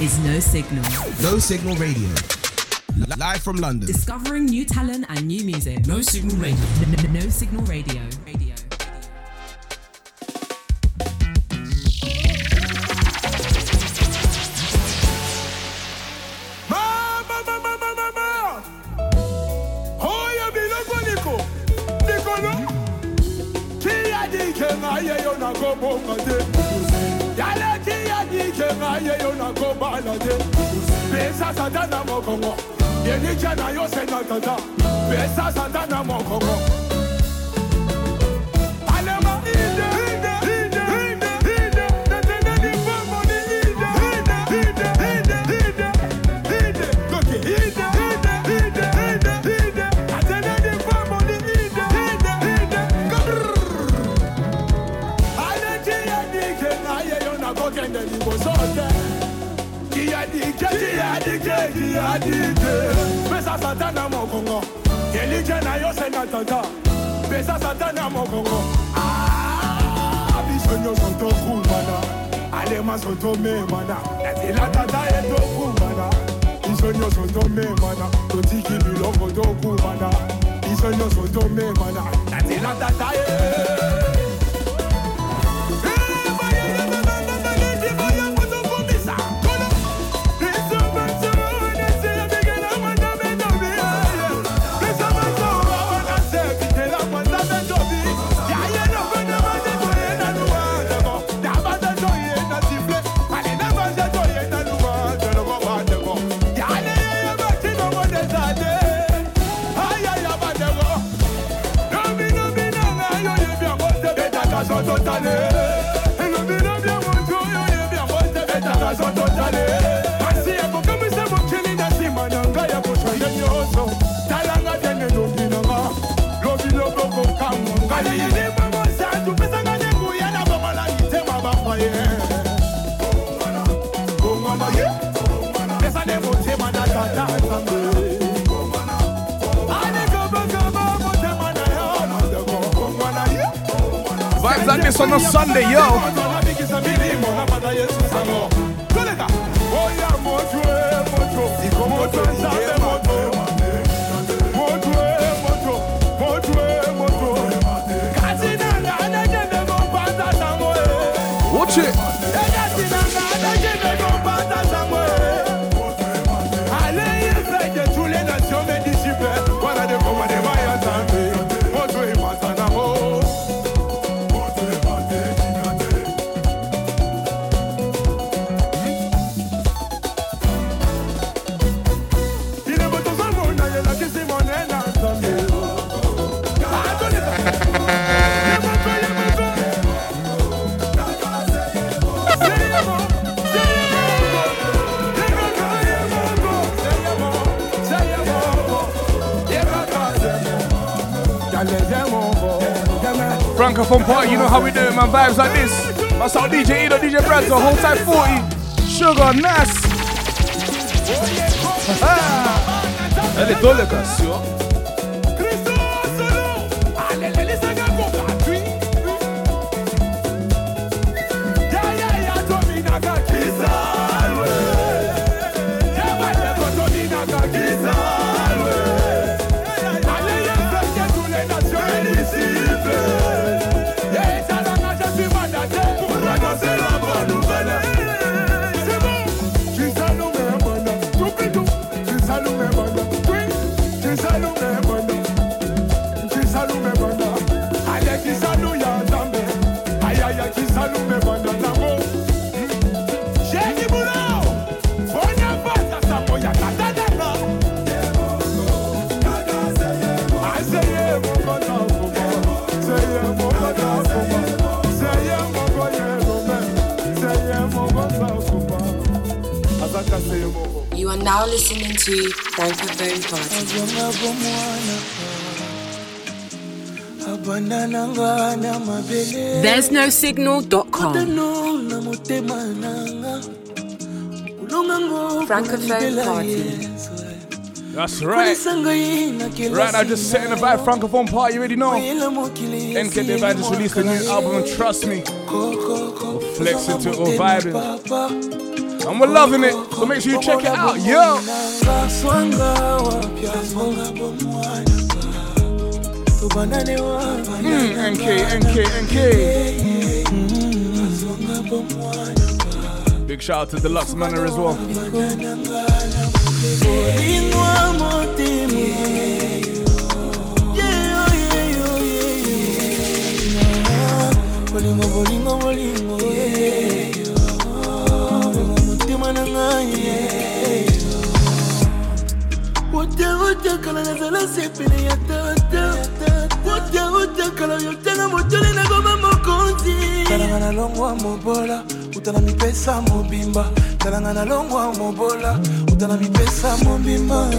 is No Signal. No Signal Radio. Live from London. Discovering new talent and new music. No Signal Radio. No Signal Radio. pesa satana mokongo. Yenija na yo senatata pesa satana mokongo. Kiyadike, kiyadike Pesa satana mokongo. Kelike na yo senatata Pesa satana mokongo. Ah, bisonyo soto kumana Alema soto memana Natila tata eto kumana Bisonyo soto memana Totiki biloko to kumana Bisonyo soto memana Natila tata eto this on a Sunday, yo. Francophone party, you know how we do it, man. Vibes like this. That's how DJ Edo, DJ Brazzo, whole type 40. Sugar, Nas. Ah. Elle est dans l'occasion. Now listening to Francophone Party. There's no signal.com. Francophone Party. That's right. Right now, just setting the vibe, Francophone party, you already know. NK Divine just released a new album, and trust me, we're flexing to it, vibing. And we're loving it, so make sure you check it out, yo! Mm, NK, NK, NK. Big shout out to Deluxe Manor as well. Kala nazala sepele ya tata otya otya kala yotanga motole nakoma mokonzi talanga nalongwa mobola utana mipesa mobimba talanga nalongwa mobola utana mipesa mobimba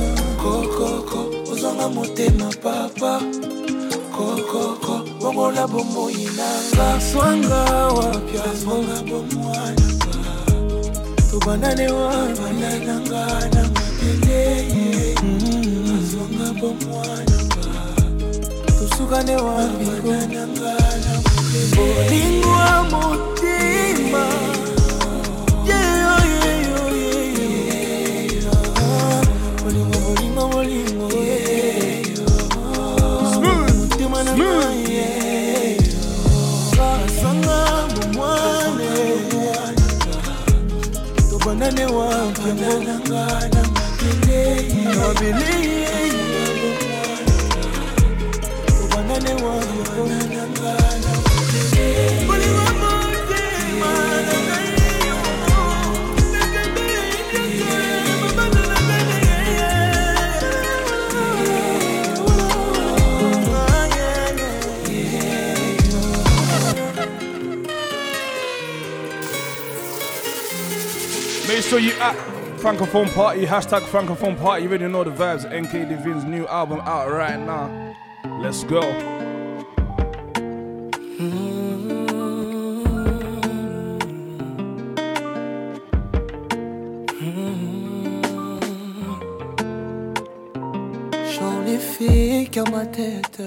kokoko ozwanga motema papa kokoko bongola bomoi nanga swanga wapya swanga bomwana tubandane wabanananga na mabele tusukane wabanananga na bolingwa motima yeyo yeyo yeyo bolingo bolingo bolingo Make sure you at Francophone Party, hashtag Francophone Party. You already know the vibes. NK Divine's new album out right now. Let's go. J'en ai fait qu'à ma tête,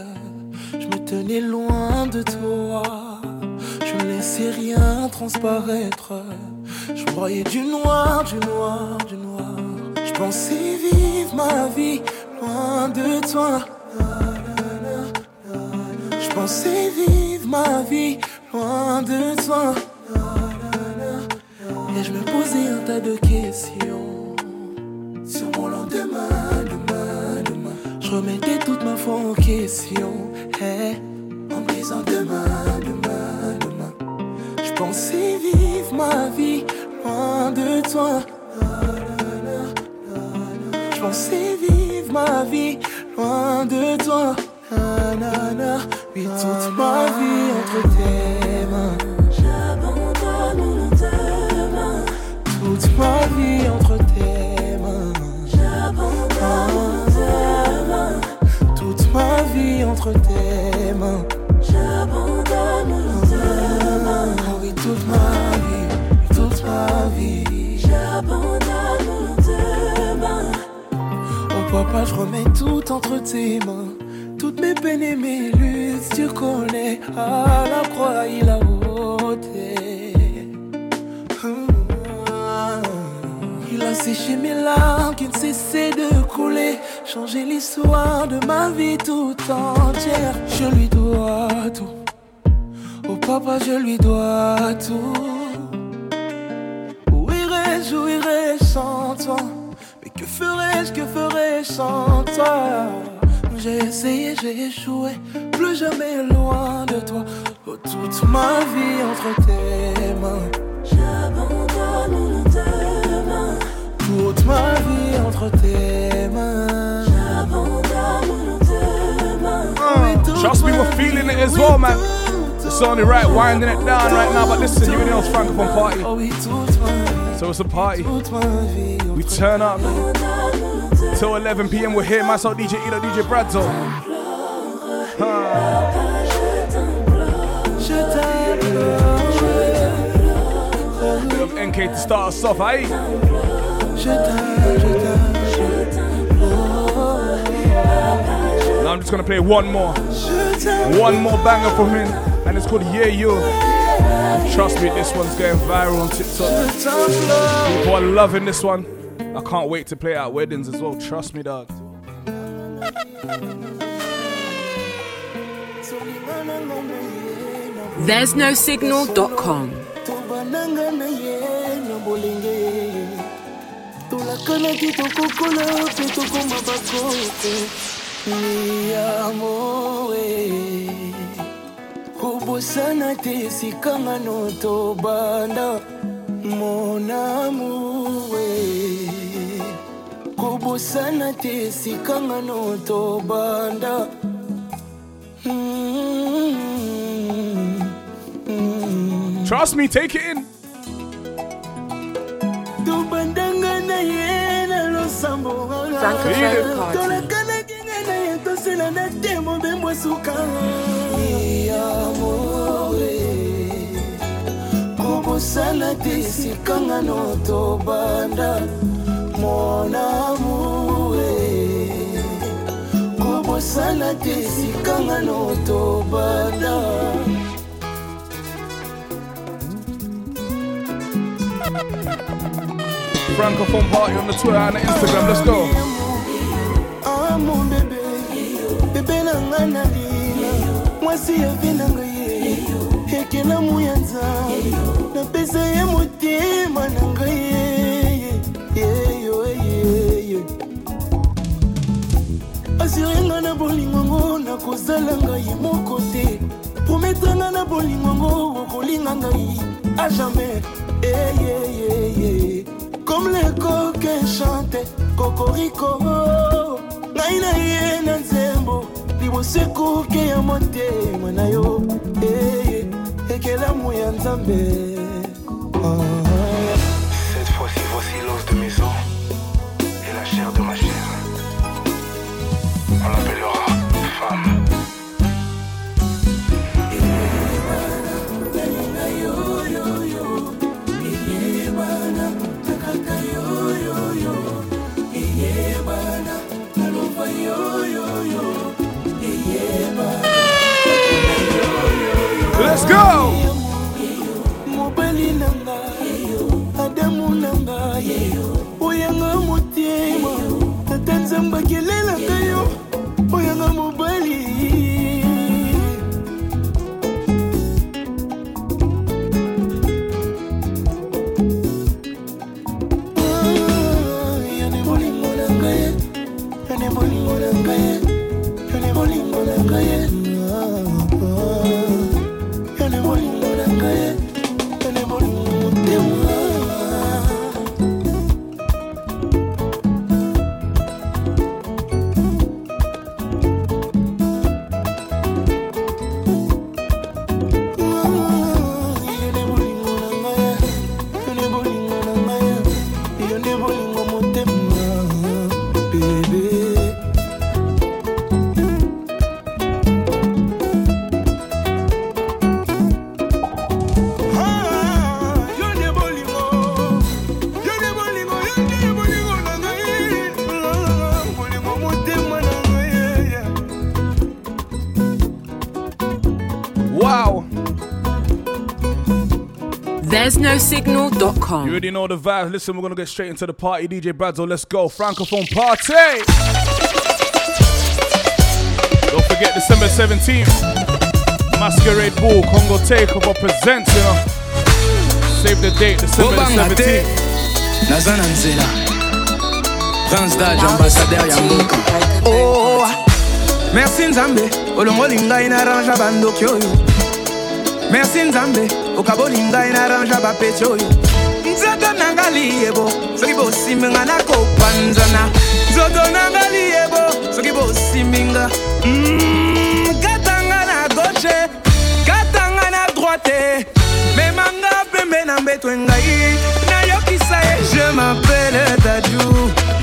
je me tenais loin de toi. Je ne laissais rien transparaître. Je broyais du noir, du noir, du noir. Je pensais vivre ma vie loin de toi. Je pensais vivre ma vie loin de toi. Et je me posais un tas de questions sur mon lendemain, demain, demain. Je remettais toute ma foi en question, en me disant demain, demain, demain. Je pensais vivre ma vie de toi. Je pensais vivre ma vie loin de toi. Oui, toute ma vie entre Oh papa, je remets tout entre tes mains. Toutes mes peines et mes luttes, tu connais. À la croix, il a ôté. Il a séché mes larmes qui ne cessaient de couler. Changé l'histoire de ma vie tout entière. Je lui dois tout. Oh papa, je lui dois tout. Où irais-je, où irais-je sans toi? Ferais-je, que ferais-je sans toi J'ai essayé, j'ai échoué, plus jamais loin de toi. Oh, toute ma vie entre tes mains. J'abandonne mon lendemain. Toute ma vie entre tes mains. J'abandonne mon lendemain. Oui, toute Trust me, we're feeling it as well, man. It's only right, winding it down right now. But listen, you it's Francophone Party. So it's a party. We turn up till 11 p.m. We're here. Myself, DJ Elo, DJ Bradzo. Je Bit of NK to start us off, je t'aime. I'm just gonna play one more. One more banger for him, and it's called Yeah You. Trust me, this one's going viral on TikTok. People are loving this one. I can't wait to play it at weddings as well. Trust me, dog. There's no signal.com. tobananga na ye na bolenge tolakanaki tokokola mpe tokoma bakote miyamoe kobosana te esikanga no tobanda monamue kobosana te esikanga no tobanda mm-hmm. Trust me, take it in. tobandanga na ye na losambo Francophone Party. na ye toselana te mobembo suka kobosana te tobanda monamue kobosana te tobanda Francophone party on the Twitter and the Instagram. Let's go. Bébé, bébé na nga mwasi yavi na nga ye ekelamu ya nzambe napesa ye. Motema na ngai ye. Asirenga na bolingo ngo nakozala ngai moko te. Prometranga na bolingo ngo okolinga ngai a jamais. Comme le coq chante kokoriko ngai na ye na nzembo liboso ekoke ya ya nzambe Ah. Cette fois-ci, voici l'os de mes os et la chair de ma chair. On l'appellera go. mobali na ngai adamu na ngai oyanga motema tata nzambe akelelaka yo oyanga mobali There's no You already know the vibes. Listen, we're gonna get straight into the party. DJ Bradzo, let's go. Francophone party. Don't forget December 17th. Masquerade Ball, Congo Takeover presents, you know. Save the date, December the 17th. naza prince dage ambassadeur ya mboka Oh, merci nzambe olongoli ngai na rangea bandoki oyo merci nzambe okaboli ngai na rangea bapeti oyo. Nzoto na nga liyebo soki bosimbi nga nakopanzana nzoto na nga liyebo soki bosimbi nga Mm, katanga na gauche katanga na droite. Memanga pembe na mbeto ngai. Nayokisa ye je m'appelle dadju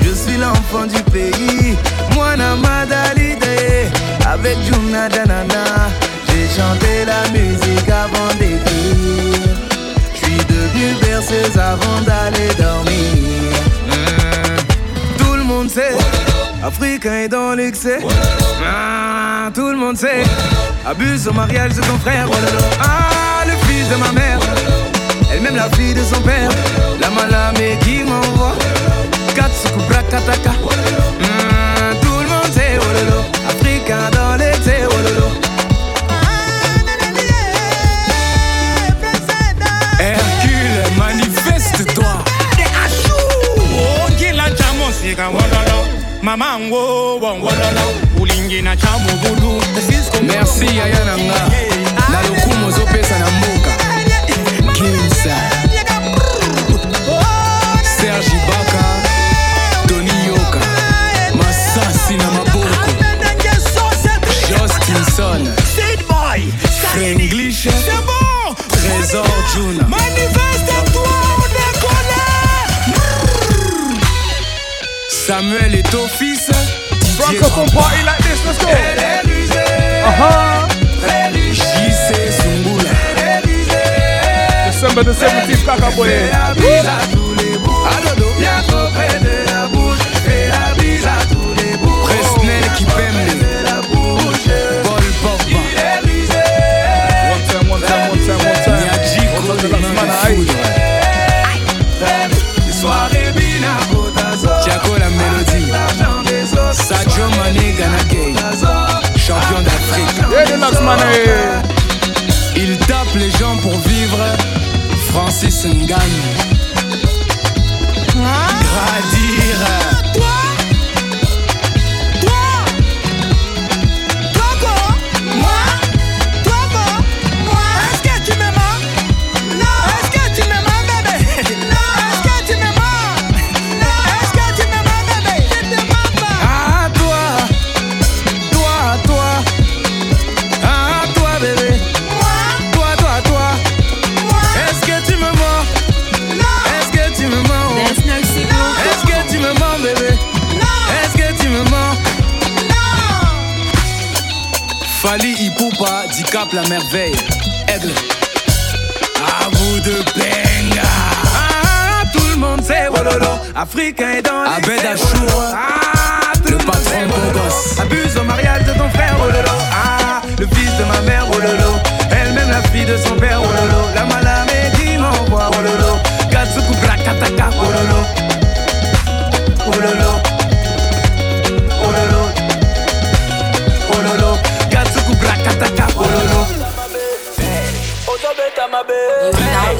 je suis l'enfant du pays. Mwana madalide avec juna danana chanté la musique avant d'écrire je suis devenu berceuse avant d'aller dormir Mm. tout le monde sait Africain est dans l'excès. Ah, tout le monde sait. Abuse au mariage de ton frère. Ah, le fils de ma mère. Elle-même la fille de son père. La malamé qui m'envoie. Katsuku Brakataka. Ah, tout le monde sait. Africain dans l'excès. Merci yaya na nga na lokumu ozopesa na mboka. Kimsa. Serge ibaka tony yoka. Masasi na maboko. Justinson frenglish trésor juna Samuel est au fils. Bronco party like this, let's go. Elle est JC December the 17th, la bise à tous les bouts. Bientôt près de la bouche. La bise tous les bouts. Presnel qui pème. Paul Pogba. Il est l'usée. One time, one time, one time, one time. Tiako la mélodie. Sadio Mané Ganagay. Champion d'Afrique. Il tape les gens pour vivre. Francis Ngannou. Ah. Gradir. La merveille. Aigle. À vous de benga. Ah, tout le monde sait Wololo Africain est dans les Abed Achour Ah, tout le patron beau gosse Abuse au mariage de ton frère Wololo Ah, le fils de ma mère Wololo Elle-même la fille de son père Wololo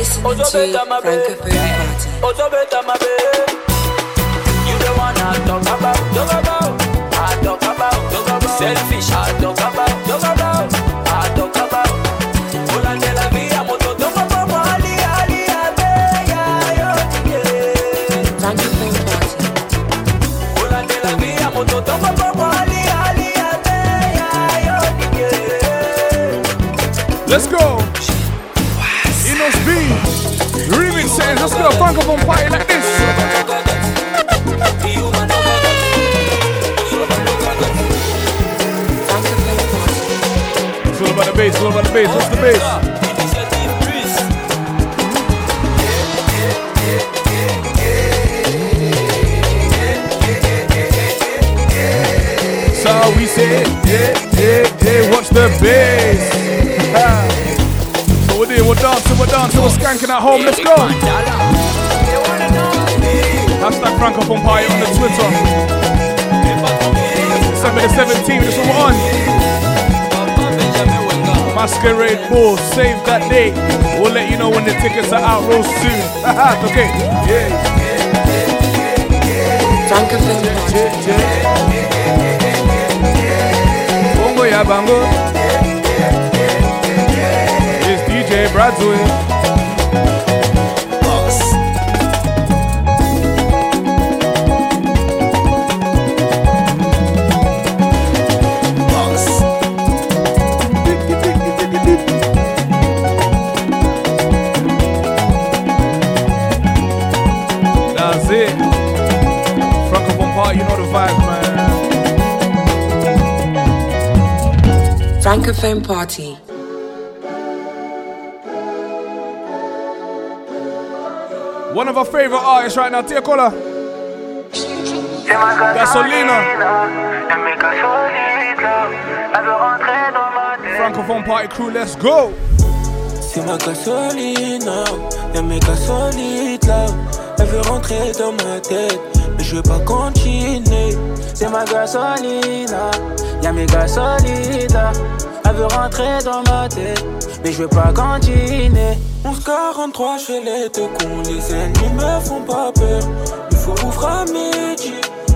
You are now listening to Francophone Party. Selfish, I talk about, talk about, I talk about. Hola la vida, moto tomo popo, ali, ali, abe, ya, yo, yeah. Francophone Party. Hola la vida, moto tomo popo, ali, ali, abe, ya, yo, yeah. Let's go. Let's party like this. It's about the bass, all about the bass. What's the bass? So we say, yeah, yeah, yeah, watch the bass. So we're there, we're dancing, we're dancing, we're skanking at home. Let's go. Hashtag Francophone Party on the Twitter. December the 17th, that's what we're on. Masquerade Ball, save that date. We'll let you know when the tickets are out real soon. okay, yeah. Francophone. Bongo ya bango. It's DJ Bradway. Francophone Party. One of our favorite artists right now, Tia Cola. Gasolina. Elle met gasolina. Elle veut rentrer dans ma tête. Francophone Party Crew, let's go. C'est ma gasolina, y'a mes gasolides là. Elle veut rentrer dans ma tête, mais je veux pas continuer. C'est ma gasolina, y'a mes là. Elle veut rentrer dans ma tête, mais je veux pas continuer. 1143 chez les deux cons, les ennemis me font pas peur. Il faut ouvrir à midi.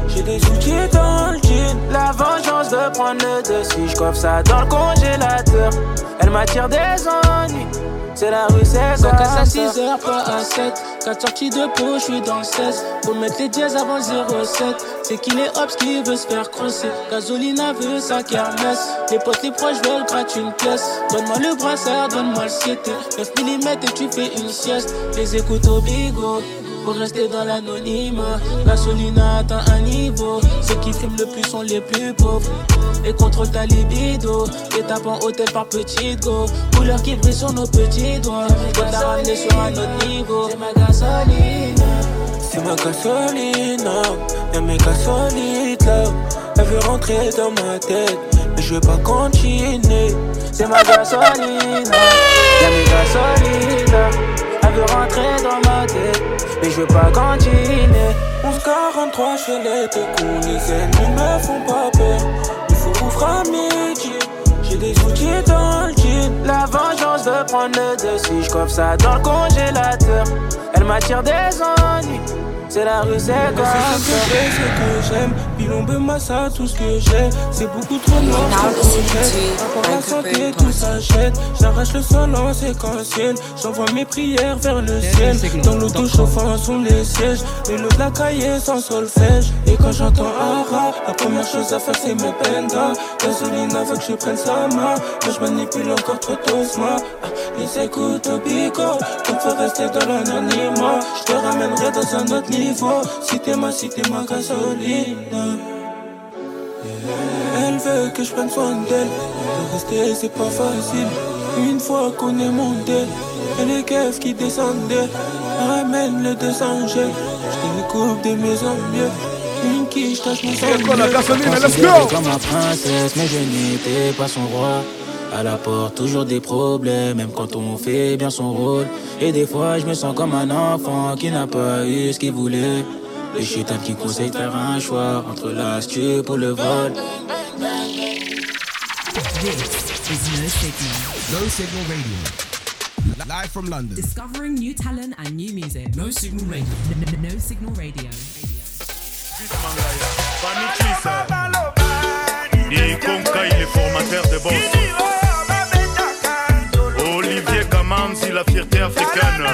J'ai des outils dans le jean. La vengeance de prendre le dessus, je ça dans le congélateur. Elle m'attire des ennuis. C'est la rue, c'est ça. casse à 6h, pas à 7. 4 sorties de peau, je suis dans le 16. Faut mettre les dièses avant 07. C'est qu'il est hops qui veut se faire crosser. Gasolina veut sa kermesse. Les potes, les proches veulent gratter une pièce. Donne-moi le brassard, donne-moi le 7. 9 mm et tu fais une sieste. Les écoutes au bigot pour rester dans l'anonymat. Gasolina atteint un niveau. Ceux qui fument le plus sont les plus pauvres. Et contrôle ta libido. Étape en hôtel par petite go. Couleur qui brille sur nos petits doigts. Dois la ramener sur un autre niveau. C'est ma gasolina. C'est ma gasolina. Y'a mes gasolides là. Elle veut rentrer dans ma tête. Mais je veux pas continuer. C'est ma gasolina. Y'a mes gasolides là. Elle veut rentrer dans ma tête, mais je veux pas continuer. 1143 chez les cons, les ennemis me font pas peur. Il faut ouvrir à midi. J'ai des outils dans le jean. La vengeance veut prendre le dessus, je coffre ça dans le congélateur. Elle m'attire des ennuis. C'est la rue, c'est ça. C'est ce que j'ai, c'est que j'aime. Bilombe, massa, tout ce que j'ai. C'est beaucoup trop noir, trop projette. Rapport la santé, tout s'achète. J'arrache le sol en séquentiel. J'envoie mes prières vers le ciel. Dans l'auto chauffant sont les sièges. Les lots de la cahier sans solfège. Et quand j'entends Ara, la première chose à faire c'est me penda. Gasoline veut que je prenne sa main. Mais je manipule encore trop doucement. Les écoutes au bigot. Donc faut rester dans l'anonymat. Je te ramènerai dans un autre niveau. Si t'es ma, si t'es ma gasoline. Elle veut que je prenne soin d'elle. De rester, c'est pas facile. Une fois qu'on est monté, et les keufs qui descendaient, ramène le 200 G. Je découpe de en mieux. Une quiche tâche mon sang. la gasoline, let's go! comme ma princesse, mais je n'étais pas son roi. À la porte, toujours des problèmes, même quand on fait bien son rôle. Et des fois, je me sens comme un enfant qui n'a pas eu ce qu'il voulait. Le chétan qui conseille de faire un choix entre l'astuce pour le vol. This is No Signal. No Signal Radio. Live from London. Discovering new talent and new music. No Signal Radio. No Signal Radio. Ni Konka, il est formateur de boss. Olivier Kamanzi, la fierté africaine.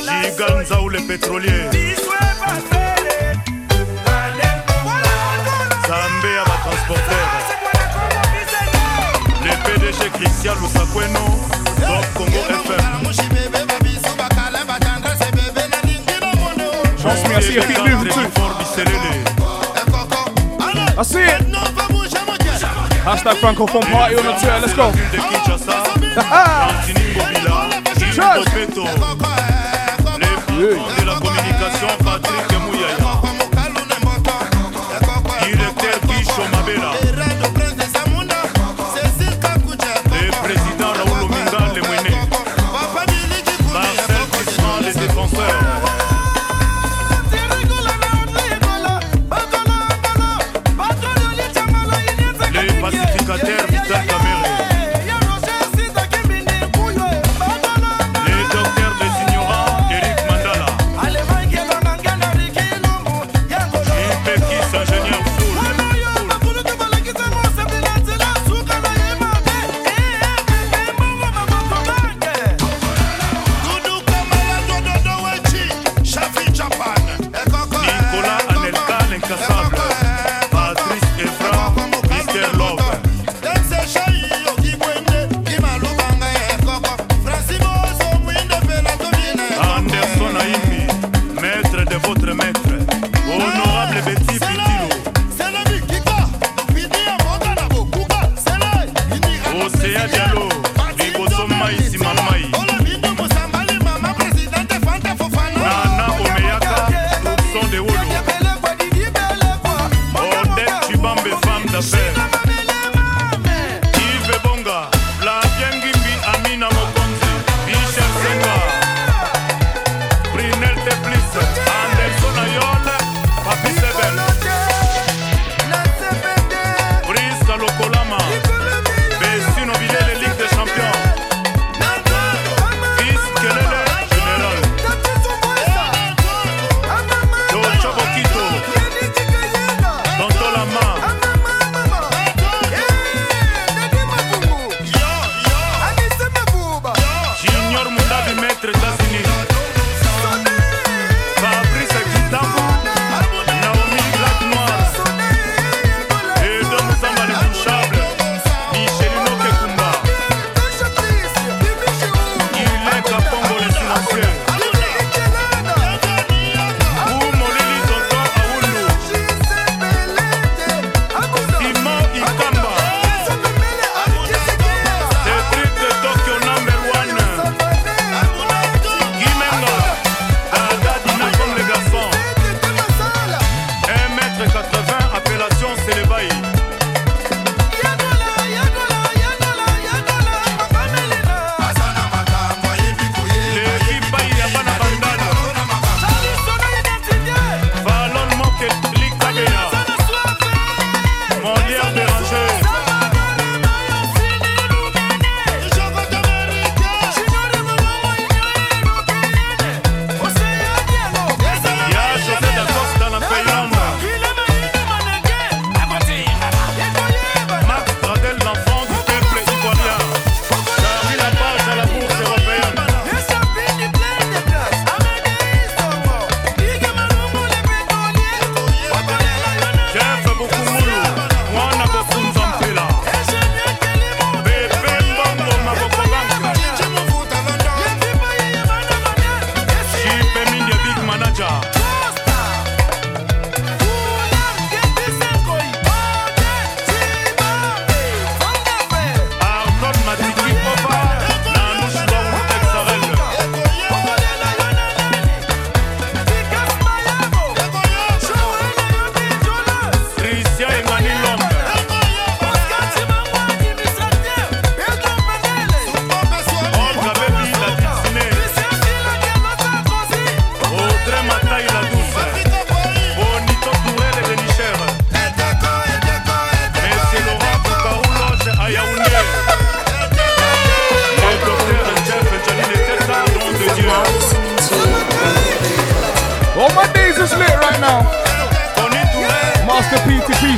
Giganza ou les pétroliers. Christian Lusakweno, Top Congo FM. I see it. Hashtag Francophone Party on the Twitter. Let's go. Trust. De la communication, Patrick Mouyaya.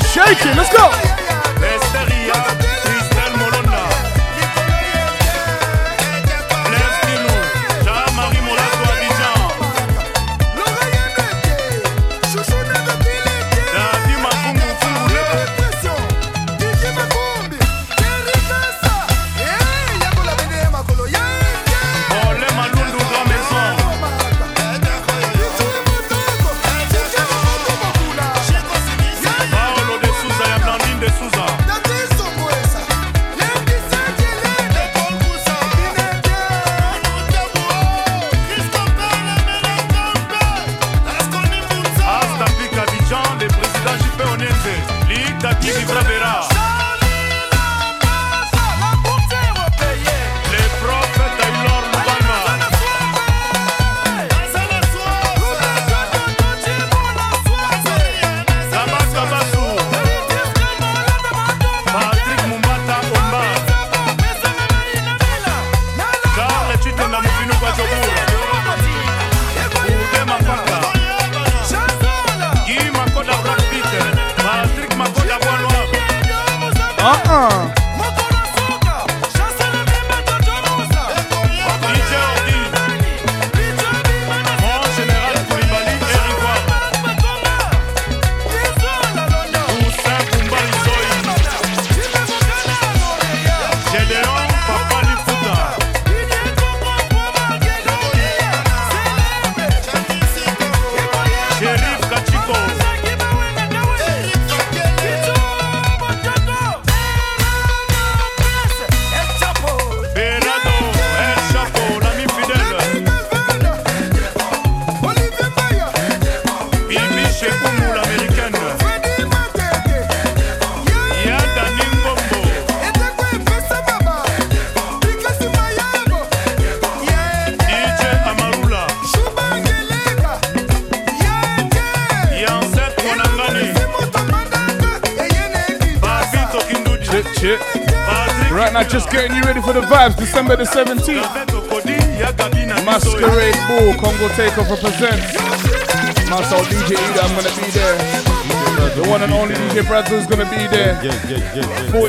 shaking. Let's go.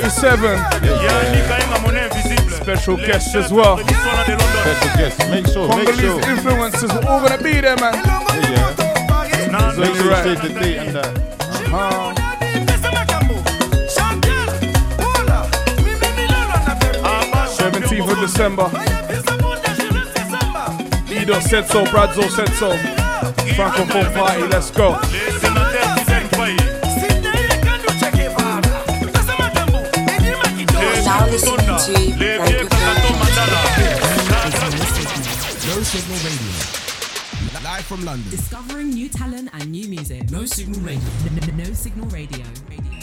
97. Special guests as well. Special guests, make sure, Congolese make sure. influences are all gonna be there, man. Yeah. yeah. Make sure right. you save the date and that. Uh-huh. Of December. Ido said so, Bradzo said so. Francophone party, let's go. Live from London. Discovering new talent and new music. No Signal Radio. No, no Signal Radio. radio.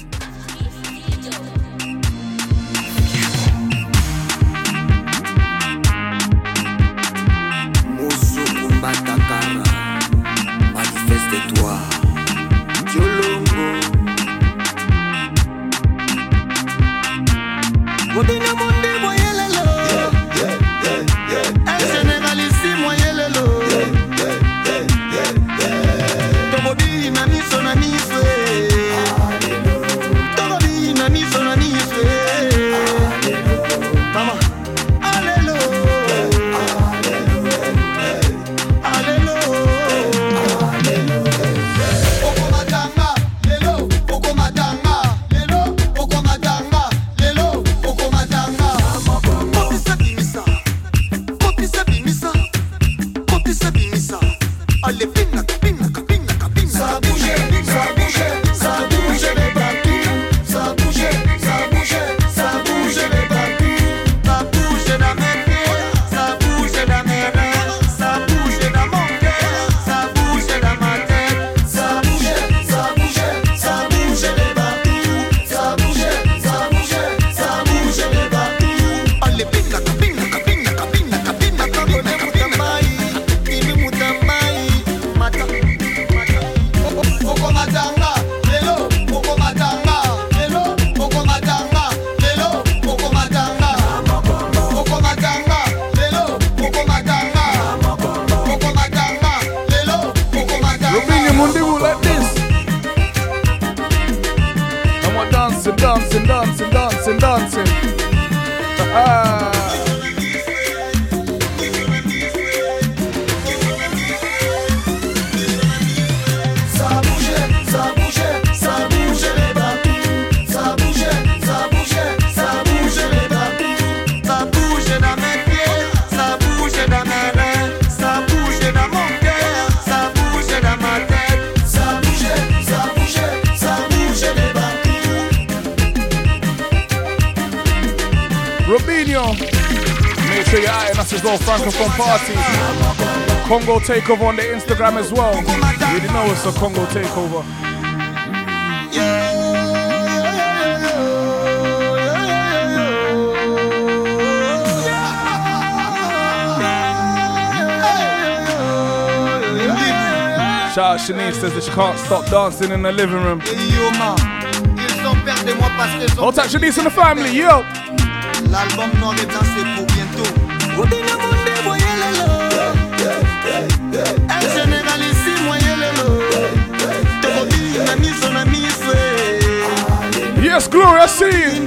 Manifeste-toi. Takeover on the Instagram as well. You didn't know it's a Congo Takeover. Shout out Shanice says that she can't stop dancing in the living room. Hold tight Shanice and the family, yo! L'album noir et pour bientôt. glorious, glorious scene.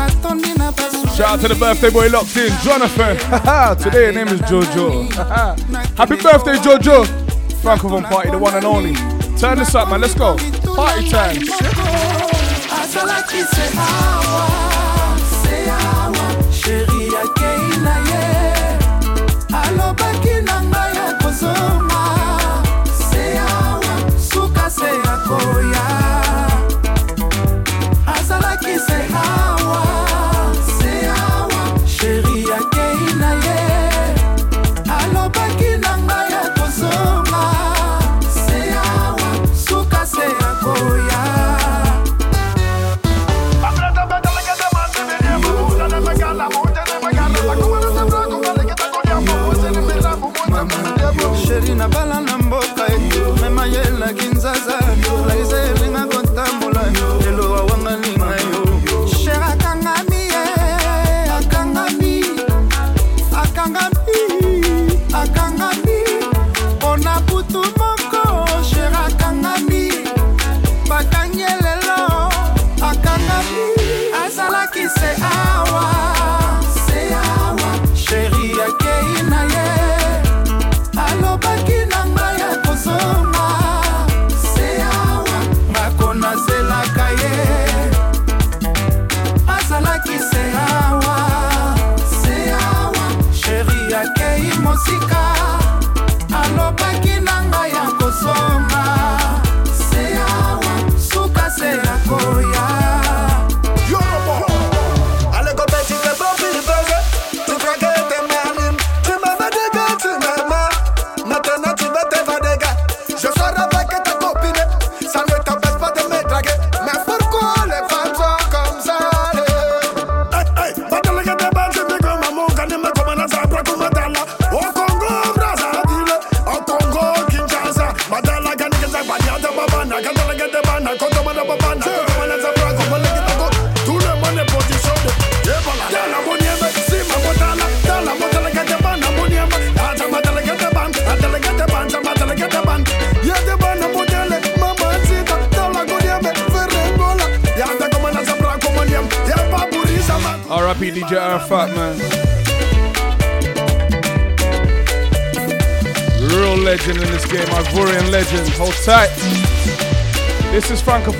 Shout out to the birthday boy locked in, Jonathan. Today your name is Jojo. Happy birthday, Jojo. Francophone party, the one and only. Turn this up, man. Let's go. Party time.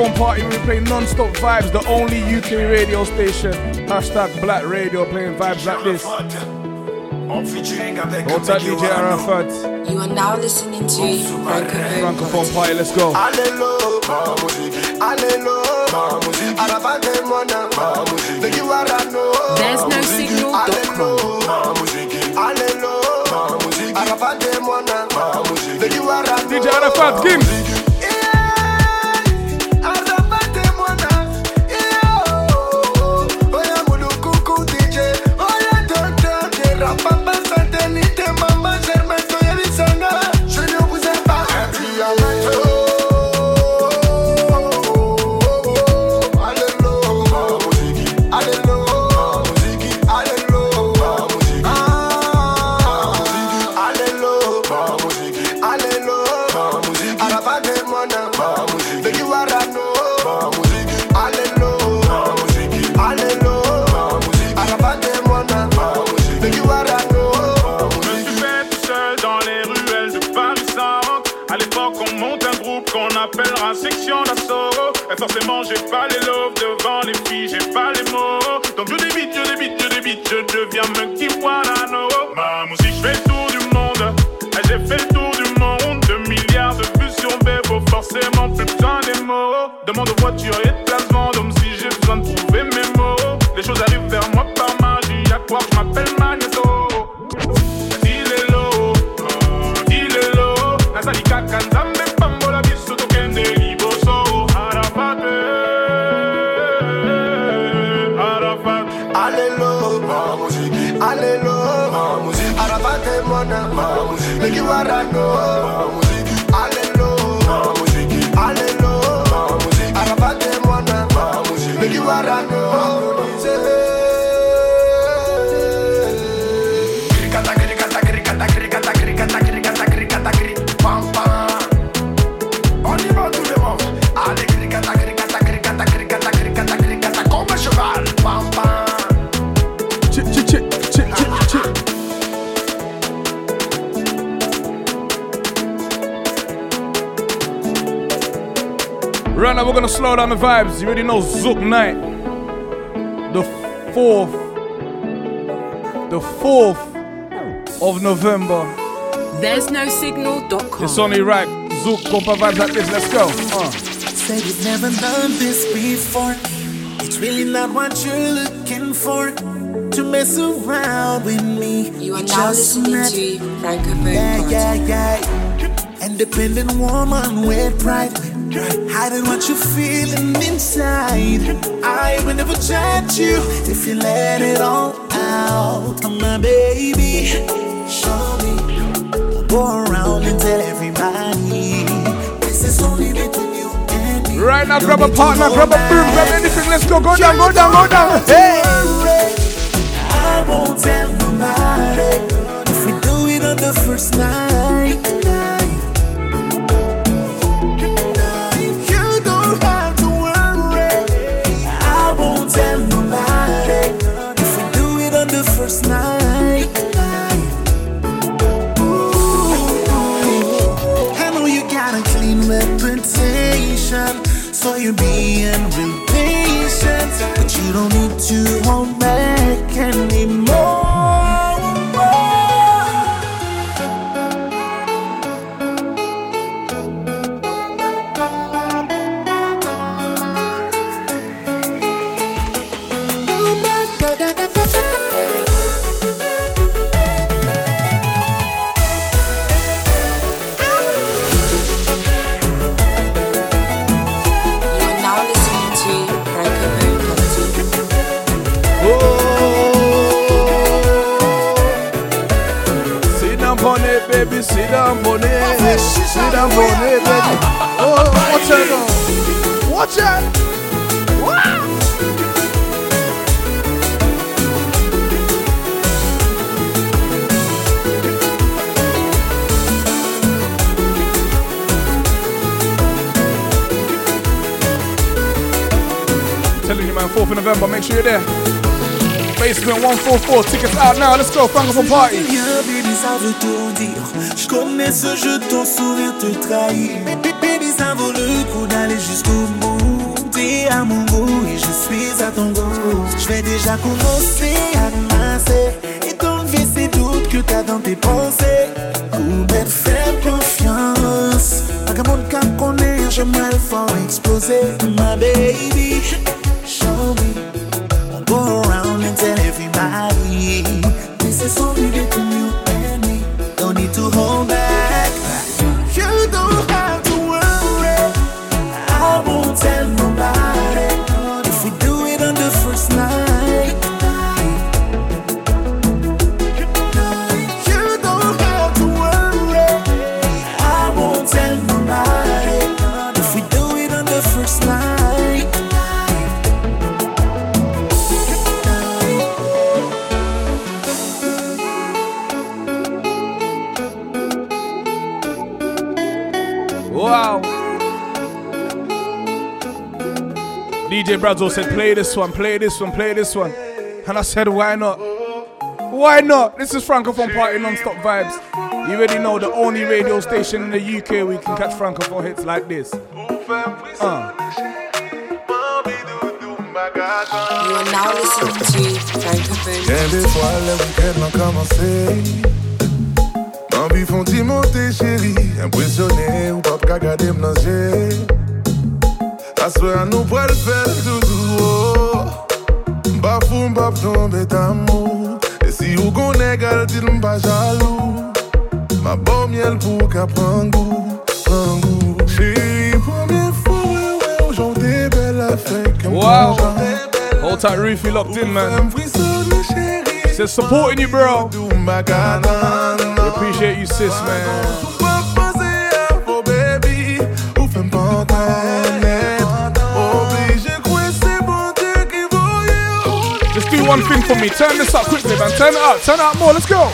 This is Party. We play non-stop vibes, the only UK radio station. Hashtag Black Radio playing vibes like this. Hold tight, DJ Arafat. You are now listening to Francophone, Francophone Party. Let's go. Allélo, ma musique. Allélo, ma musique. Already know Zouk Night. The 4th. The 4th of November. There's no signal.com. It's only right. Zouk, compa vibes like this. Let's go. Uh. Said you've never done this before. It's really not what you're looking for. To mess around with me. You are We now just listening met. to Francophone Yeah, yeah, yeah. Independent woman with pride. Hiding what you're feeling inside. I will never judge you if you let it all out. Oh, my baby, show me. Go around and tell everybody. This is only between you and me. Right now, grab a partner, grab a broom, grab anything. Let's go. Go down, go down, go down. Hey! I won't tell nobody if we do it on the first night. Watch out. Wow. Telling you, man, 4th of November, make sure you're there. Basement 144, tickets out now, let's go, Francophone Party. baby, ça veut tout dire. Je connais ce jeu, ton sourire te trahit. Baby, ça vaut le coup d'aller jusqu'au bout. À mon goût et je suis à ton goût. Je vais déjà commencer à masser et t'enlever ces doutes que t'as dans tes pensées. Ou bien faire confiance. Vagabond qu'à connaître, j'aimerais le fort exploser. My baby, DJ Brazzo said, play this one, play this one, play this one. And I said, why not? Why not? This is Francophone Party non-stop vibes. You already know the only radio station in the UK where you can catch Francophone hits like this. Uh. You are now listening to Francophone Bien des fois, le week-end a commencé. L'envie font t'y monter, chérie. Impressionné ou pas qu'à garder m'nager. Ce à nous pour le faire. Bafou, m'bap tomber d'amour. Et si ou gon égal, dis m'pas jaloux. Ma bonne miel pour qu'à prendre goût, prendre goût. Chérie, première fois, ouais, ouais, aujourd'hui, belle affaire. comme Wow. Hold tight, Rufy locked in, man. Says supporting you, bro. We appreciate you, sis, man. One thing for me. Turn this up quickly, man. Turn it up. Turn it up more. Let's go.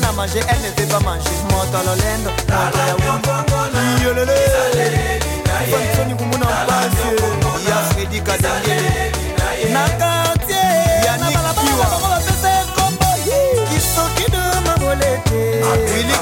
donne à manger, elle ne fait pas manger. Motololendo, Motololendo, Yolele, Fansoni Kumuna Mpasio, Ya Freddy Kadenge, Na quartier, Yannick Kiwa, Kisoki de Mamolete, Willy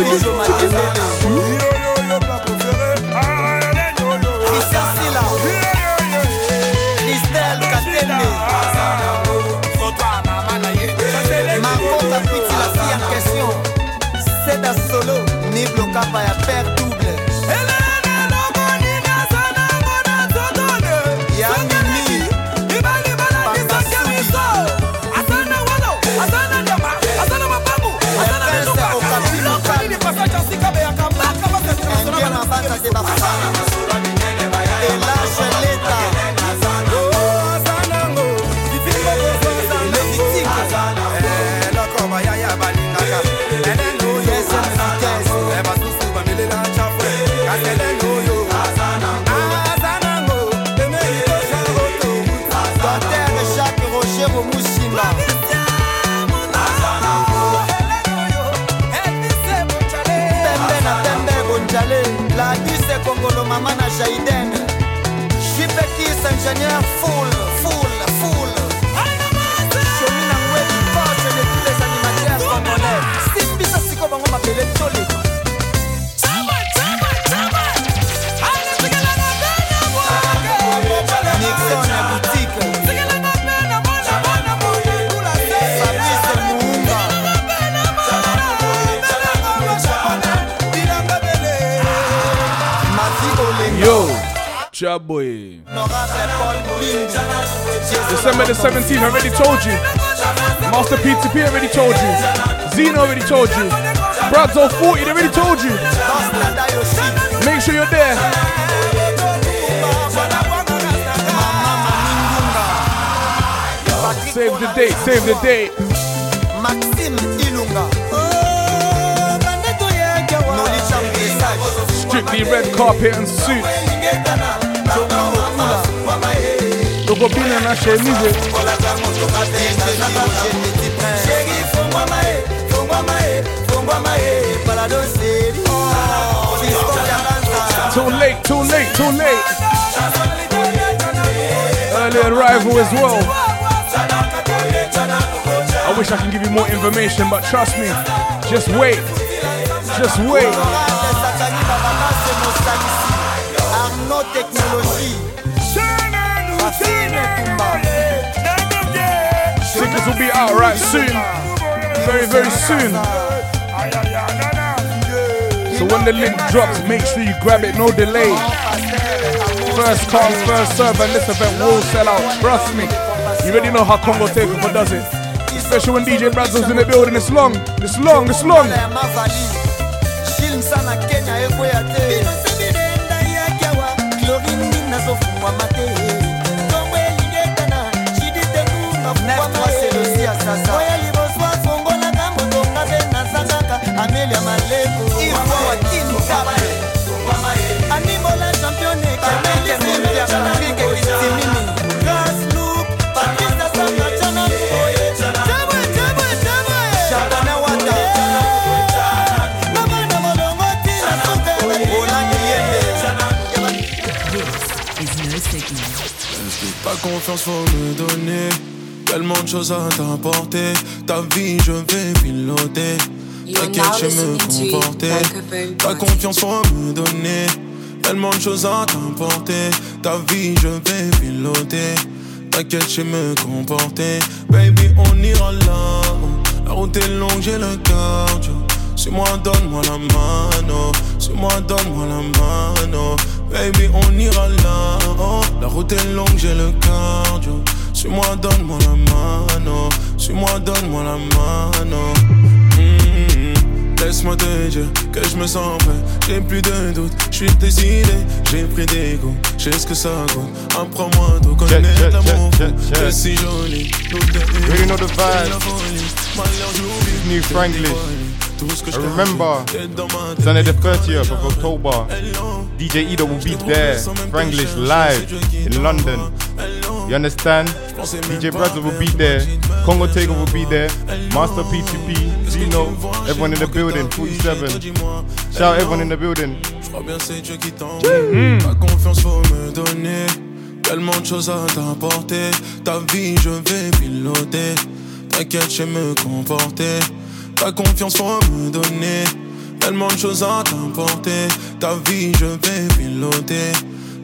Patricio Makendele Boy. December the 17th, I already told you. Master P2P already told you. Zeno already told you. Bradzo 40, they already told you. Make sure you're there. Save the date, save the date. Ilunga Strictly red carpet and suit. Share music. Too late, too late, too late. Early arrival as well. I wish I can give you more information, but trust me, just wait. Just wait. Tickets will be out right soon. Very, very soon. So when the link drops, make sure you grab it, no delay. First come, first serve, and this event will sell out. Trust me. You already know how Congo Takeover does it. Especially when DJ Brazos in the building. It's long, it's long, it's long. ya mavali confiance, faut me donner. Tellement de choses à t'apporter. Ta vie, je vais piloter. T'inquiète, je me comporter. Ta confiance, faut me donner. Tellement de choses à t'apporter. Ta vie, je vais piloter. T'inquiète, je me comporter. Baby, on ira là. La route est longue, j'ai le cardio. Suis-moi, donne-moi la mano. Suis-moi, donne-moi la mano. Baby, on ira là. Oh, la route est longue, j'ai le cardio. Suis-moi, donne-moi la mano. Suis-moi, donne-moi la mano. Mm-hmm. Laisse-moi te dire que je me sens prêt. J'ai plus de doute, je suis décidé. J'ai pris des goûts, je sais ce que ça coûte. Apprends-moi tout, connais l'amour. T'es si jolie, nous t'es You know the vibes. New Franglish. I remember Sunday the 30th of October. DJ Edo will be there. Franglish live in London. You understand? DJ Brother will be there. Congo Taker will be there. Master P2P, Zeno, everyone in the building. 47. Shout out everyone in the building. Ta confiance faut me donner. Tellement de choses à t'apporter. Ta vie, je vais piloter. T'inquiète, je sais me comporter. Ta confiance faut me donner. Tellement de choses à t'apporter. Ta vie, je vais piloter.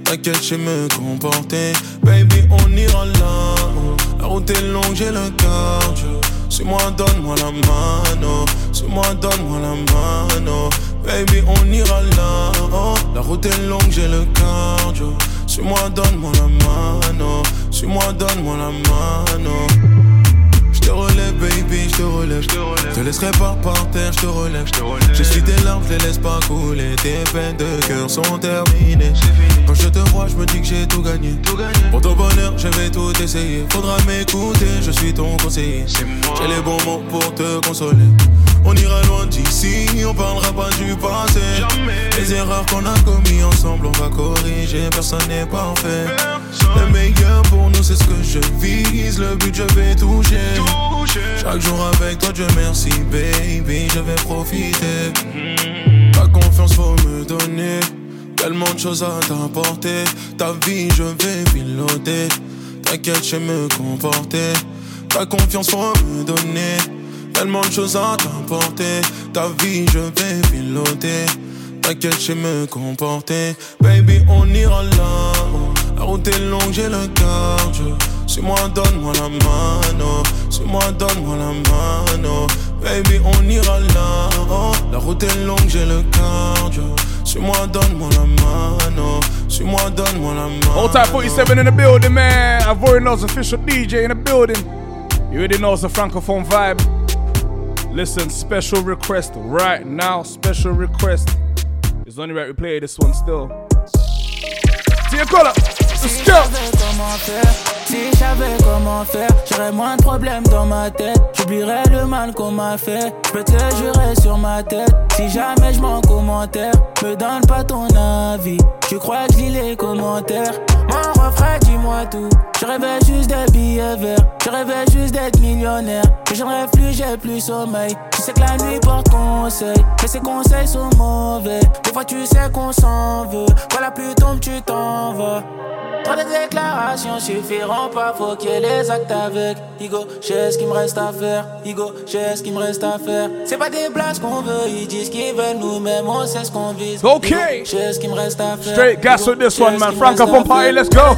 T'inquiète, je me comporter. Baby, on ira là. La route est longue, j'ai le cardio. Suis-moi, donne-moi la mano. Suis-moi, donne-moi la mano. Baby, on ira là. La route est longue, j'ai le cardio. Suis-moi, donne-moi la mano. Suis-moi, donne-moi la mano. Je te relève, baby, je te relève. Je te laisserai pas par terre, je te relève. Je suis tes larmes, je les laisse pas couler. Tes peines de cœur sont terminées. Quand je te vois, je me dis que j'ai tout gagné. Pour ton bonheur, je vais tout essayer. Faudra m'écouter, je suis ton conseiller. J'ai les bons mots pour te consoler. On ira loin d'ici, on parlera pas du passé. Les erreurs qu'on a commis ensemble, on va corriger. Personne n'est parfait. Le meilleur pour nous, c'est ce que je vise. Le but, je vais toucher. Chaque jour avec toi, Dieu merci, baby, je vais profiter. Ta confiance, faut me donner. Tellement de choses à t'apporter. Ta vie, je vais piloter. T'inquiète, je sais me comporter. Ta confiance, faut me donner. Tellement de choses à t'apporter. Ta vie, je vais piloter. T'inquiète, je me comporter. Baby, on ira là. La route est longue, j'ai le cardio. Suis-moi, donne-moi la mano. Suis-moi, donne-moi la mano. Baby, on ira là. La route est longue, j'ai le cardio. Suis-moi, donne-moi la mano. Suis-moi, donne-moi la mano. Old Type 47 in the building, man. Avoid knows official DJ in the building. You already know it's a francophone vibe. Listen, special request right now. Special request. It's only right we play this one still. Color. Let's go. comment faire Si je savais comment faire J'aurais moins de problèmes dans ma tête J'oublierais le mal qu'on m'a fait Je peux te jurer sur ma tête Si jamais je m'en commentaire Me donne pas ton avis Tu crois que je lis les commentaires? Mon refrain dis-moi tout Je rêvais juste des billets verts Je rêvais juste d'être millionnaire Mais j'en rêve plus j'ai plus sommeil Tu sais que la nuit porte conseil Mais ces conseils sont mauvais Des fois tu sais qu'on s'en veut Quand la pluie tombe tu t'en vas Trop de déclarations suffiront pas, faut qu'il y ait les actes avec. Igo, j'ai ce qu'il me reste à faire. Igo, j'ai ce qu'il me reste à faire. C'est pas des blagues qu'on veut, ils disent qu'ils veulent nous-mêmes, on sait ce qu'on vise. Ok. J'ai ce qu'il me reste à faire. Straight gas with this one, man. Let's go.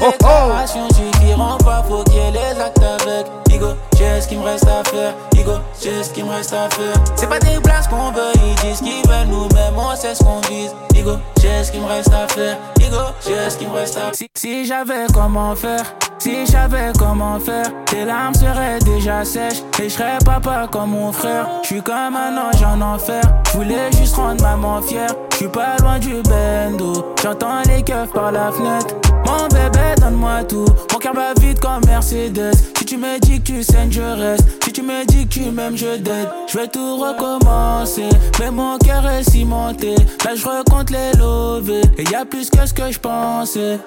Suffiront pas, faut qu'il y ait les actes avec. Igo, j'ai ce qu'il me reste à faire. Igo, j'ai ce qu'il me reste à faire. C'est pas des blagues qu'on veut, ils disent qu'ils veulent nous-mêmes, on sait ce qu'on vise. Igo, j'ai ce qu'il me reste à faire. Igo, j'ai ce qu'il me reste à faire. Si, j'avais comment faire, si je savais comment faire, tes larmes seraient déjà sèches et je serais papa comme mon frère. Je suis comme un ange en enfer, je voulais juste rendre maman fière. Je suis pas loin du bendo, j'entends les keufs par la fenêtre. Mon bébé, donne-moi tout, mon cœur va vite comme Mercedes. Si tu me dis que tu saignes, je reste. Si tu me dis que tu m'aimes, je dead. Je vais tout recommencer, mais mon cœur est cimenté. Là, je recompte les lovés, et y a plus que ce que je pensais.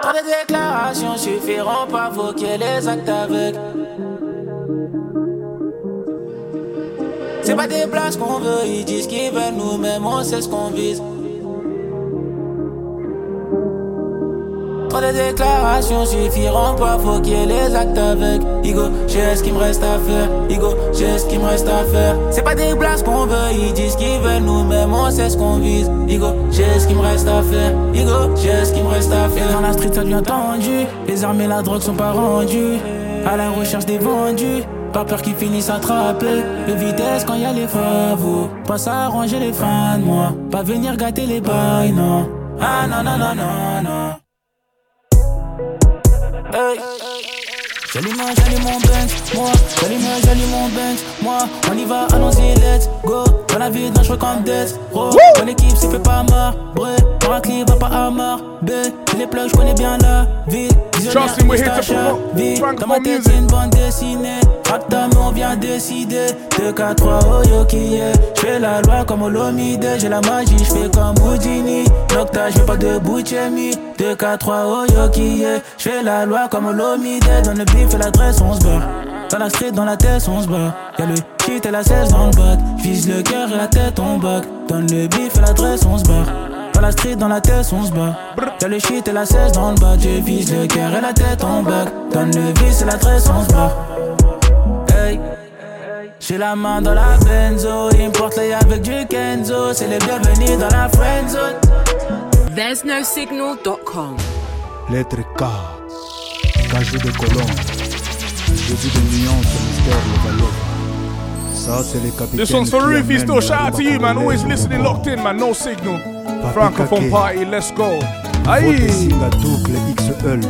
Trop de déclarations suffiront pas, ait les actes avec. C'est pas des places qu'on veut, ils disent qu'ils veulent nous-mêmes, on sait ce qu'on vise. Trop de déclarations suffiront pas, faut qu'il y ait les actes avec. Igo, j'ai ce qu'il me reste à faire. Igo, j'ai ce qu'il me reste à faire. C'est pas des blagues qu'on veut, ils disent qu'ils veulent, nous-mêmes on sait ce qu'on vise. Igo, j'ai ce qu'il me reste à faire. Igo, j'ai ce qu'il me reste à faire. Dans la street, ça devient tendu. Les armes et la drogue sont pas rendues. À la recherche des vendus. Pas peur qu'ils finissent attrapés. De vitesse quand y a les favos. Pas s'arranger les fans, moi. Pas venir gâter les bails, non. Ah non, non, non, non, non. Hey. J'allume, j'allume mon Benz, moi. J'allume, j'allume mon Benz, moi. On y va, allons-y, let's go. Dans la vie, dangereux comme death, bro. Dans l'équipe, c'est fait pas marre. Pour un clip, va pas à marre, B. J'ai les plugs, j'connais bien la ville. Trust me, we're here to promote Dans ma tête, c'est une bande dessinée. Rata, mais on vient décider. 2, 4, 3, oh yo qui est. J'fais la loi comme Olomide. J'ai la magie, j'fais comme Houdini. Nocta, j'fais pas de Bouchemi. 2, 4, 3, oh yo qui est. J'fais la loi comme Olomide. Dans le bif et l'adresse, on se barre. Dans la street, dans la tête, on se bat. Y'a le shit et la 16 dans le bac. Vise le cœur et la tête, on bac. Dans le bif et l'adresse, on se barre. Dans la street, dans la tête, on se bat. Y'a le shit et la 16 dans le bac. Je vise le cœur et la tête, on bac. Dans le vice et l'adresse, on se bat. Hey. J'ai la main dans la benzo, importe-les avec du Kenzo, c'est les bienvenus dans la friendzone. There's no signal.com. Lettre K, cajou de colombe, début de nuance, mystère, le ballon. Ça, c'est les capitaines. This one's for still. la Shout out to you, man. Always listening, locked in, man. No signal. Francophone party, let's go. Aïe. Singa double XL.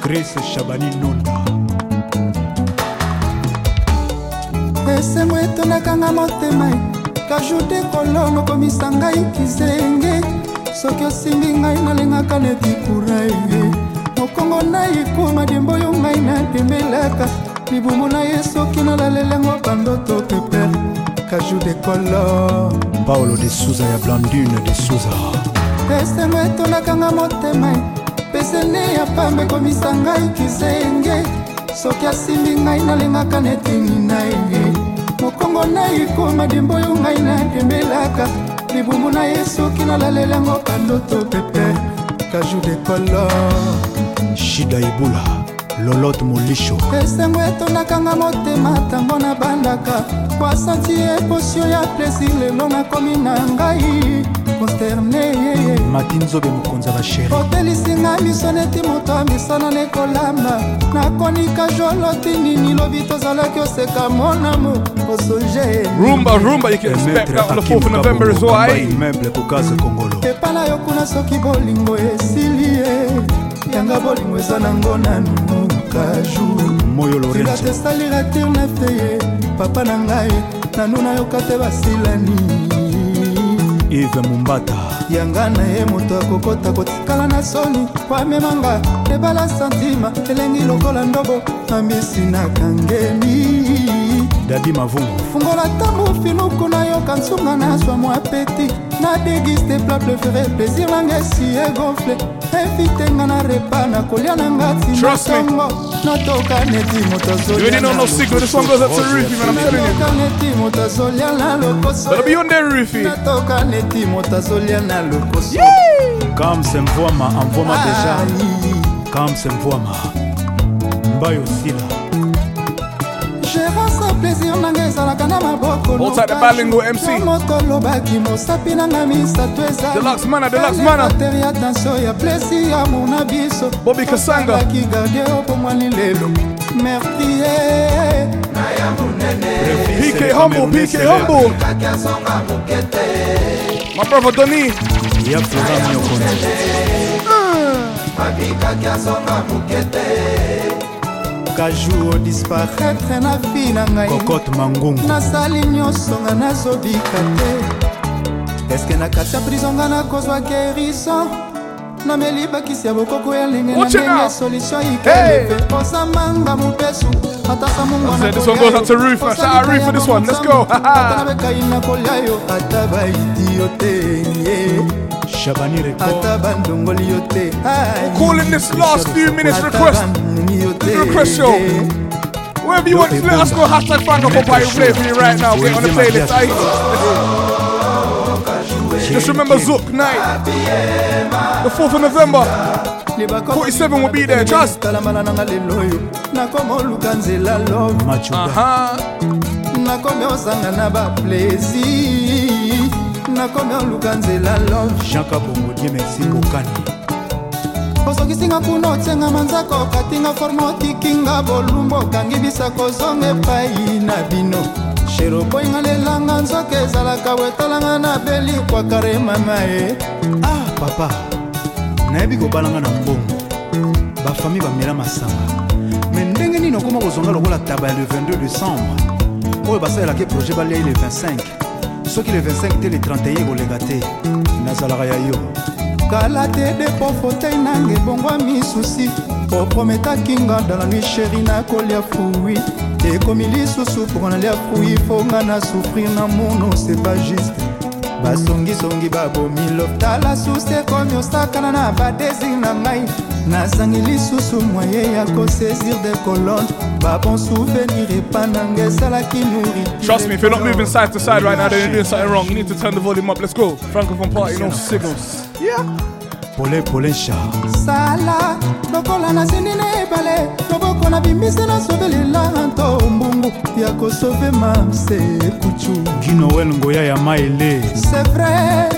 Chris Chabani Nunda. esengo etondakanga motema kajude kolongo komisa ngai kizenge soki osimbi ngai nalengaka neti kuraye mokongo na ekoma dembo oyo ngai natembelaka libumu na ye soki nalalelengo bandoto peper kajude kolo Paolo de Souza ya Blandine de Souza. esengo etondakanga motema pesene ya pambe komisa ngai kizenge. Soki asimbi ngai nalengaka netini na ye mokongo na ekoma dembo oyo ngai natembelaka libumu na ye soki nalalelengo bandoto pepe. Kaju de kolo Shida Ibula. Lolotte Molisho. esengo etondakanga motema ntango nabandaka wasanti eposio ya plesir lelo nakomi na ngai consterne Matinzobe mokonzi ya basheri. otelisinga miso neti moto amisana nekolamba nakonika joloti nini lobi tozalaki oseka monamo osonge Rumba, rumba, you can expect that on the 4th of November as well. Aye. Immeuble Kokaze Kongolo. epa na yo kuna soki bolingo esili ye yanga bolingo eza nango nanu kaju Moyo fila Lorenzo. tesali ratir na te ye papa na ngai nanu nayoka te basilani Yves Mumbata. yanga na ye moto akokota kotikala na soni kwamemanga ebala santima elengi lokola ndobo ambisi nakangeli Dadi Mavungu. fungola ntango finuku nayoka nsunga nazwa mwa peti na degiste pla plefere plaisir nanga esi egonfle efitenga na repa na kolia na nga timosango natoka neti moto azolianatoka neti moto azolia na lokosonatoka neti moto azolia na lokoso. Comme c'est mvoama, envoie-moi déjà. Comme c'est mvoama. Mbayo Sila. espérance plaisir nanga ezalaka na mabokomoko lobaki mosapi nanga misato ezaateria danso ya plesi ya mona biso. Bobikasangaki gardie opomwani lelo. Mertie eh, eh, eh. pike hombo pike hombo. Maprovo doni yafura miokonde ah. abikaki azonga mokete Miokono. kaju odisparaitre na fi na ngai Cocotte Mangungu. nasali nyonso nga nazobika te eske na kati ya prison nga nakozwa gerison nameli bakisi ya bokoko ya ndenge na Watch it now. ndenge solution Hey. ikelepe osamanga mopesu ata sa I this one goes out to Roof, man. Shout out Roof for this one. Let's go. ata na kolia yo ata baiti yo te yeah. Ata bandongoli yo te Calling this last few minutes request. bandungi yo te. Request show. Wherever you want, just let us know. Hashtag Francophone Party. We'll play for you right now. Get on the playlist. Just remember Zook night. The 4th of November. 47 will be there, trust. nakomi ozanga na baplaisir nakomi oluka nzela love. Jean kabongodie merci kokani. Osokisinga kuna otianga manzaka okatinga forme otikinga bolumbu okangi bisa kozonga epai na bino shero boyinga lelanga nzoka ezalaka wetalanga na belikwakare mama e ah papa nayebi kobalanga na mbongo. Bafami bamela masanga. Me ndenge nini okoma kozonga lokola taba ya le 22 décembre? Oyo basalelaki projet baliai le 25 soki le 25 te le 31 ekoleka te nazalaka ya yo. Kala te depo fotei nanga ebongwami susi oprometaki nga nui sheri nakolia ekomi lisusu mpo nalia fo nga na souffrir na mono pas juste basongisongi babomi susi ekomi osakana na badesir na ngai nazangi lisusu moye ya kosaisir de colonne babon souvenir epa nanga esalaki Trust me, if you're not moving side to side right now, then you're doing something wrong. You need to turn the volume up. Let's go. Francophone party, no signals. Yeah. Pole polensha sala lokola nasindi na ebale loboko na bimbisi nasobelela nto mbungu ya kosove mamse kucu ginoel ngoya ya maele. Vrai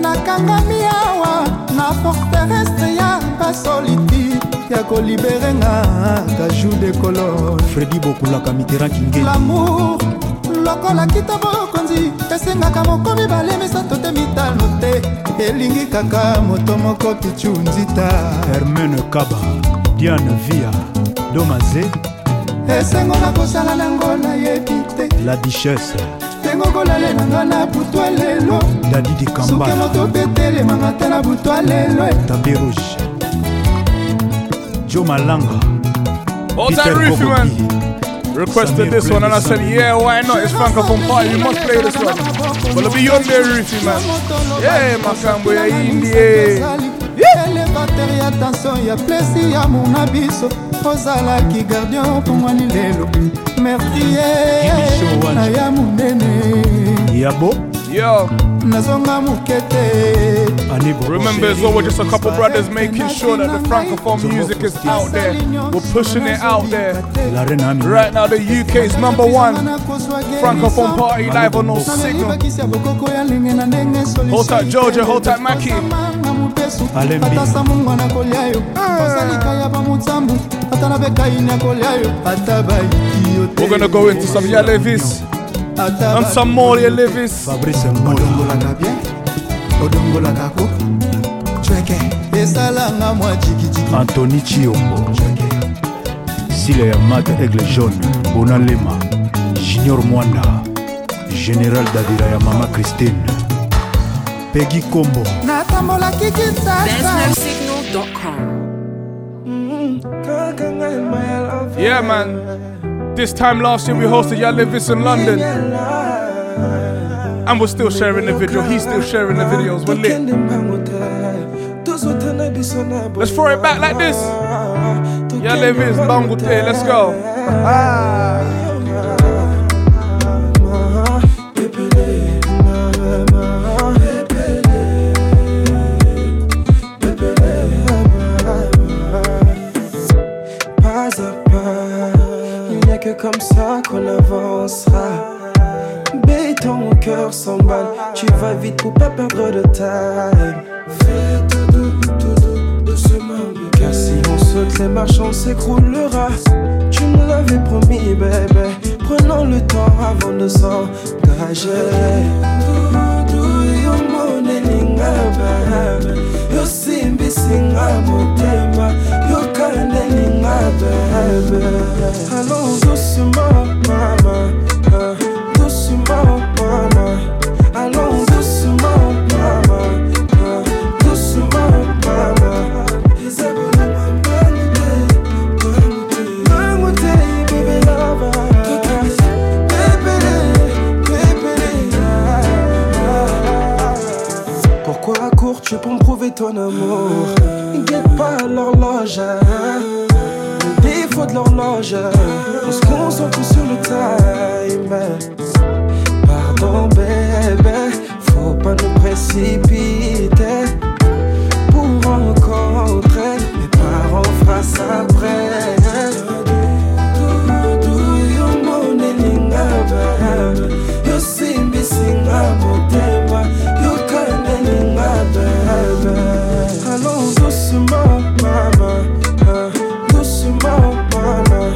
nakangami awa na forteresse ya basolitude ya kolibere nga kajou de color fredi bokulaka mitterrand kinge. Lamour lokola kita bokonzi esengaka mokomi bale misato te mitano te. Elingi kaka moto moko pichu nzita. Hermene kaba diane via domaze. Esengo na kosala nango nayebi te. La duchesse. Ndengo kolale nanga na butwa lelo. Dadi di suke kambala moto betelemanga te na butwa lelo. Tabi rouge. Jo malanga. Peter. Gogobi. Requested this one, and I said, yeah, why not? It's Francophone party. You must play this one. But it'll be on there, Rufy, man. Yeah, Makambo ya Indie. elevater ya tension ya plesi ya mona biso ozalaki gardien opongwani lelo mertie na ya monene yabo Yo. nazonga moke te Remember as well, we're just a couple brothers making sure that the Francophone music is out there. We're pushing it out there. la reine ami Right now, the UK's number one Francophone party live on no signal. bakisi ya bokoko ya ndenge na ndenge Hold tight, Georgia. Hold tight, Mackie. Alembi. ata samungwa yo osalika ya bamotsambu ata na bekaini ya yo ata bayiki yo te We're gonna go into some Yale Levis ata and some more Yale Levis. fabrice ngola odongolaka bien cweke esalanga mwa jikijiki. Antony chiombo sile ya mat aigle jaune bona lema junior mwanda général davira ya mama christine pegi kombo. Natambolaki There's mm-hmm. kisasa Yeah, man. This time last year we hosted Yale Levis in London. And we're still sharing the video. He's still sharing the videos. We're lit. Let's throw it back like this. Yale Levis, Bangute. Let's go. Comme ça qu'on avancera. Béton, mon cœur s'emballe, tu vas vite pour pas perdre de taille. Fais tout doux, tout doux, doucement, car si on saute, les marches, s'écroulera. Tu me l'avais promis, bébé, prenons le temps avant de s'engager. Doucement, ah, doucement, ton amour. Guette pas l'horloge. Le défaut de l'horloge. On se concentre sur le time. Pardon, bébé, faut pas nous précipiter. Pour rencontrer mes parents face après. Do, Allons doucement, maman. Hein, doucement, maman.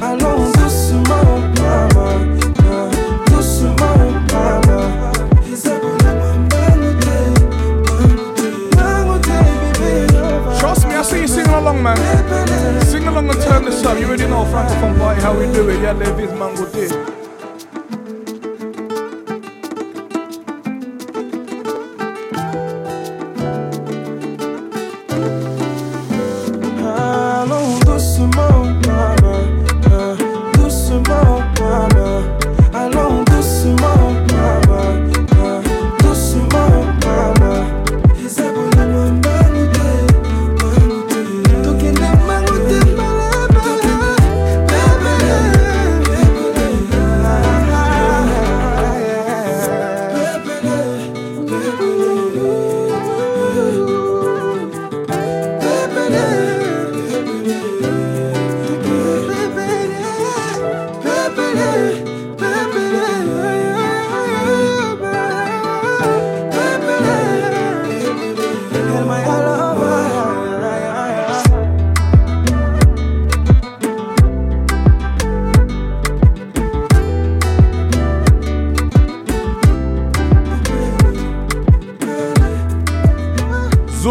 Allons doucement. Hein, doucement. Trust me, I see you singing along, man. Sing along and turn this up. You already know Francophone party how we do it. Yeah, live is mango day.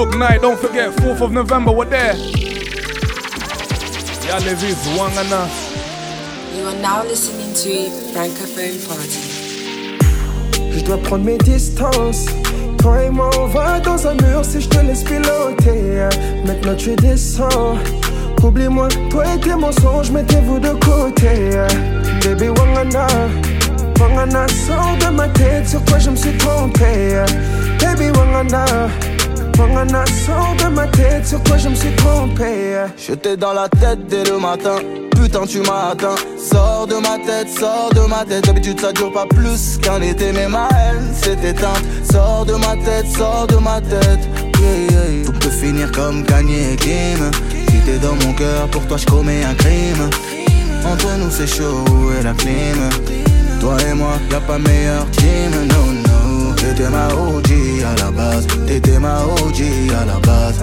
Book night, don't forget, 4th of November, we're there. Yeah, Levis, Wangana. You are now listening to Francophone Party. Je dois prendre mes distances. Toi et moi, on va dans un mur si je te laisse piloter. Maintenant tu descends. Oublie-moi, toi et tes mensonges, mettez-vous de côté. Baby Wangana, Wangana, sors de ma tête, sur toi je me suis trompé. Baby Wangana. Wangana, sors de ma tête, sur toi je me suis trompé. J'étais dans la tête dès le matin, putain tu m'as atteint. Sors de ma tête, sors de ma tête. D'habitude ça dure pas plus qu'un été, mais ma haine s'est éteinte. Sors de ma tête, sors de ma tête. Yeah, yeah. Tout peut finir comme gagner Kim. Si t'es dans mon cœur, pour toi je commets un crime. Entre nous c'est chaud, où est la clim Toi et moi, y'a pas meilleur team, non, non. T'étais ma OG à la base, t'étais ma OG à la base.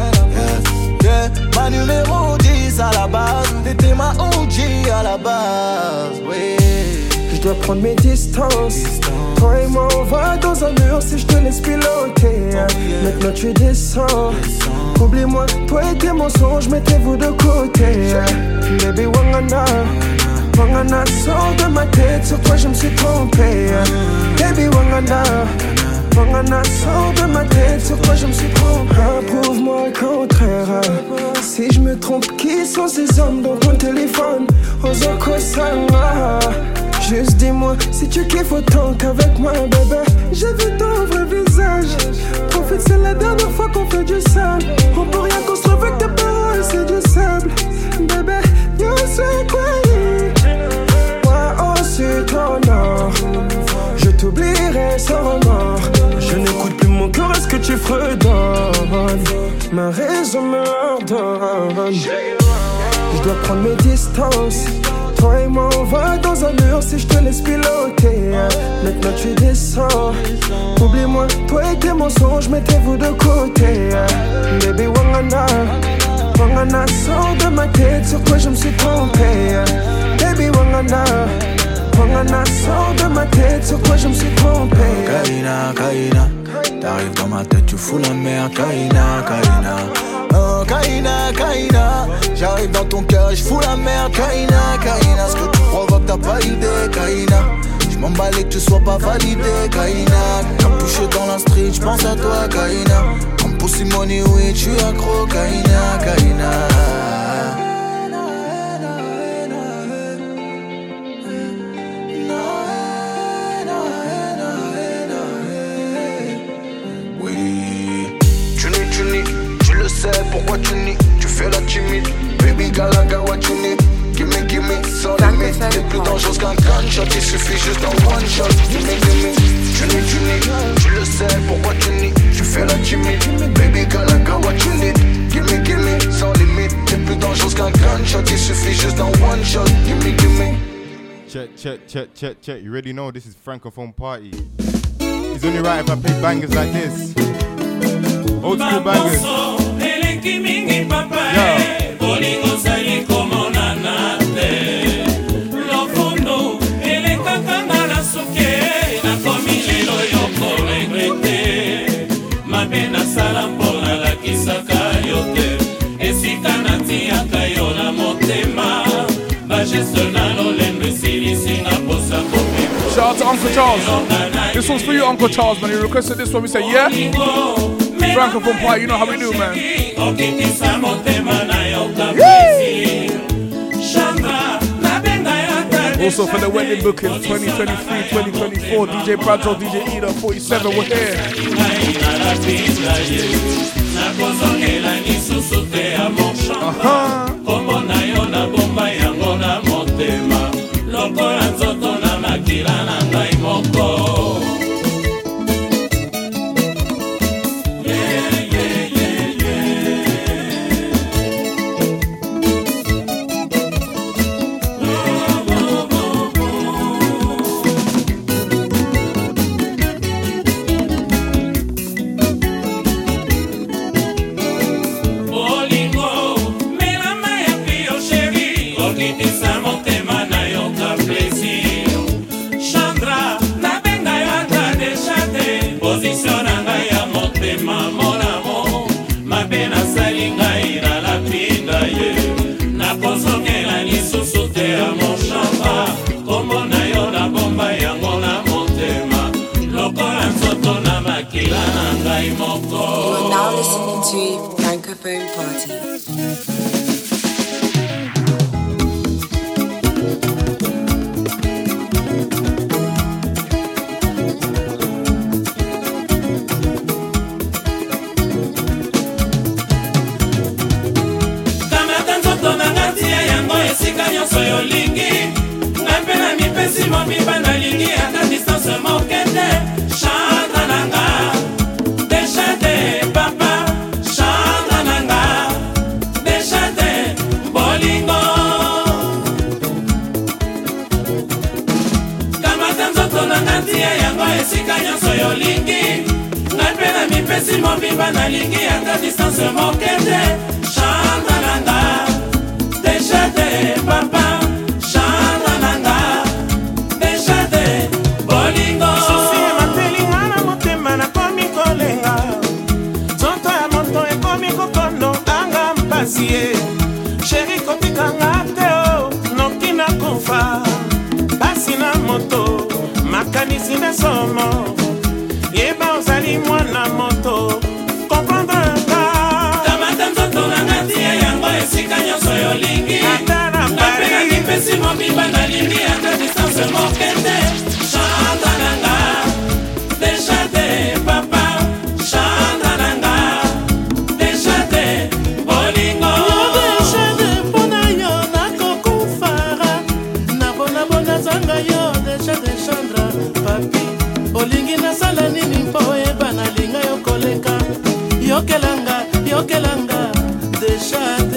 Yeah, yeah. ma numéro 10 à la base, t'étais ma OG à la base. Oui. Je dois prendre mes distances. Toi et moi, on va dans un mur si je te laisse piloter. Maintenant tu descends. Oublie-moi, toi et tes mensonges, mettez-vous de côté. Baby Wangana, Wangana, sors de ma tête, sur toi je me suis trompé. Baby Wangana. Sors de ma tête, sur toi je me suis trompé. Approuve-moi le contraire. Si je me trompe, qui sont ces hommes dans ton téléphone? Ozoko Sanga. Juste dis-moi si tu kiffes autant qu'avec moi, bébé? J'ai vu ton vrai visage. Profite, c'est la dernière fois qu'on fait du sale. On peut rien construire avec tes paroles, c'est du sable. Bébé, yo, c'est quoi? Moi aussi, ton or. Je t'oublierai sans remords. Je n'écoute plus mon cœur, est-ce que tu fredonnes? Ma raison me ordonne. Je dois prendre mes distances. Toi et moi, on va dans un mur si je te laisse piloter. Maintenant tu descends. Oublie-moi, toi et tes mensonges, mettez-vous de côté. Baby Wangana, Wangana, sors de ma tête, sur toi je me suis trompé. Baby Wangana. Wangana, sors de ma tête, sur toi je me suis trompé. Kaina, Kaina, t'arrives dans ma tête, tu fous la merde. Kaina, Kaina. Oh, Kaina, Kaina, j'arrive dans ton cœur, je fous la merde. Kaina, Kaina, ce que tu provoques, t'as pas idée. Kaina, je m'emballais que tu sois pas validé. Kaina, capuché dans la street, je pense à toi. Kaina, comme Pussy Money, oui, tu accro. Kaina, Kaina. Sais pourquoi tu nies, tu fais la timide. Baby Galaga, what you need? Gimme, gimme, sans limite. T'es plus dangereux qu'un gunshot, il suffit juste d'un one shot. Gimme, gimme, tu nies, tu nies, tu le sais pourquoi tu nies, tu fais la timide. Baby Galaga, what you need? Gimme, gimme, sans limite. T'es plus dangereux qu'un gunshot, il suffit juste d'un one shot. Gimme, gimme. Check, check, check, check, check. You already know this is Francophone Party. It's only right if I play bangers like this. Old school bangers. Eleki mingi papa e bolingo ozali komonana te lofundo elekaka nga na suke nakomi lelo yo koregrete mabe nasala mpo nalakisaka yo te esika natiaka yo na motema bageste na lolendo esilisinga posa Shout out to Uncle Charles. This one's for you, Uncle Charles, man. He requested this one. We say, yeah. Francophone Party, you know how we do, man. okitisa motema na yo kapresi shamba nabenga yo Also for the wedding bookings 2023, 2024, DJ Bradzo, DJ Ida, 47, we're here. nakozongela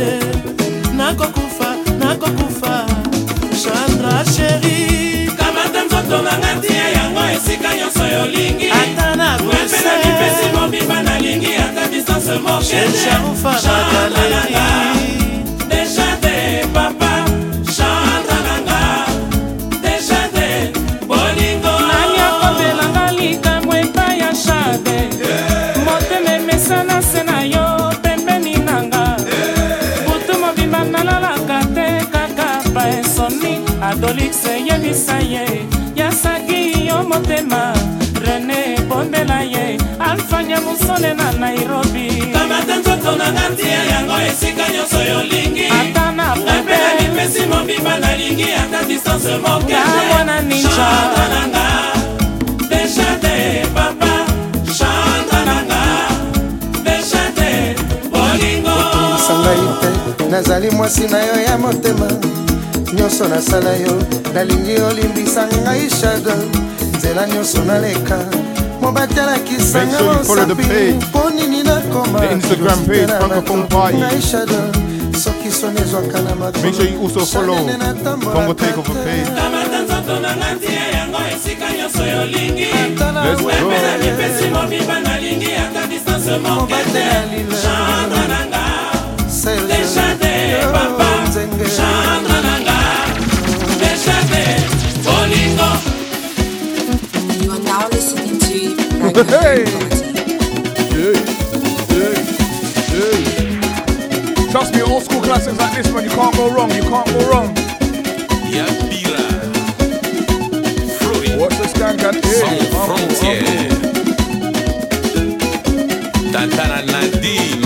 te. Nakokufa nakokufa. Chandra sheri kamata nzoto na nga tia yango esika nyonso yolingi. Ata na ngape na mipesi mobimba nalingi ata distance moke adolix yebisa ye yasaki yo motema. Rene bondela ye alfanya mosole na nairobi. Kamata nzoto na nga tia yango esika nyonso yolingi ata na ngape na mipesi mobimba nalingi ata distance moke. Ya mwana ninja. chantre na nga. Deja te papa. Chantre na nga. Deja te bolingo. Okomisanga ngai te nazali mwasi na yo ya motema nyonso nasala yo nalingi olimbisa ngai shado nzela nyonso naleka mobati alakisanga mosapi. mpo nini nakomangai shado soki soni ezwaka na makoene natambola nzoto nanga ntia yango esika nyonso yolingi wepe na mipesi mobimba nalingi ata distance mokete chandre nanga. Dejade papa. chandre nanga. You are now listening to Hey. Hey. Hey. Hey. Trust me, old school classics like this, one, you can't go wrong. You can't go wrong. What's the skank and Sans hey, uncle, frontières. Tantana Nadine.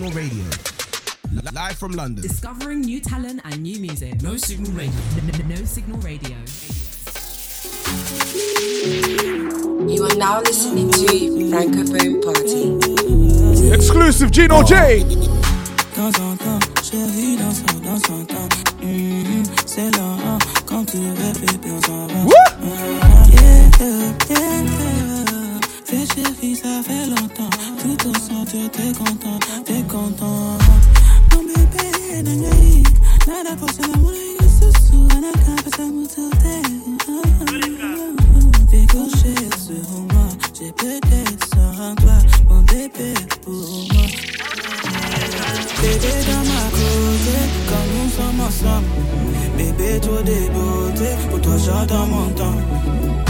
Signal Radio. Live from London. Discovering new talent and new music. No Signal Radio. No, Signal Radio. You are now listening to Francophone Party. Exclusive Gino J. C'est là, quand tu rêves, va. Yeah, yeah, yeah. chérie, ça fait longtemps. Tout au centre, t'es content, t'es content. Mon bébé, nangani, nada por ser amor y susu, anakapasa mutote. Décoché sur moi, j'ai peut-être sans toi, mon bébé pour moi. Bébé dans ma côté, quand nous sommes ensemble. Bébé, trop débeauté, pour toi j'adore mon temps.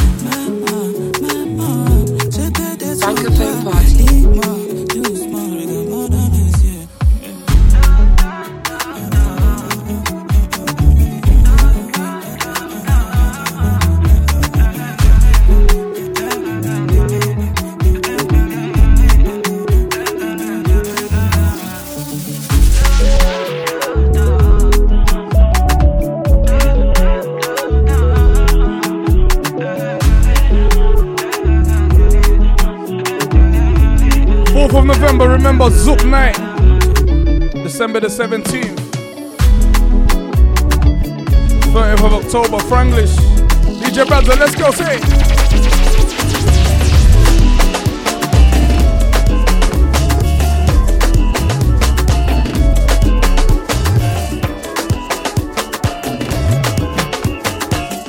remember Zouk night, December the 17th, 30th of October, Franklish. DJ Bradza, let's go, say.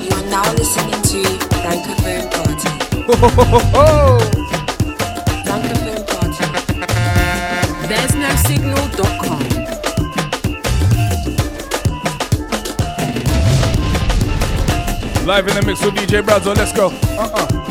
You are now listening to Francophone Party. Ho, ho, ho, ho, ho. Live in the mix with DJ Brazo, let's go. Uh-uh.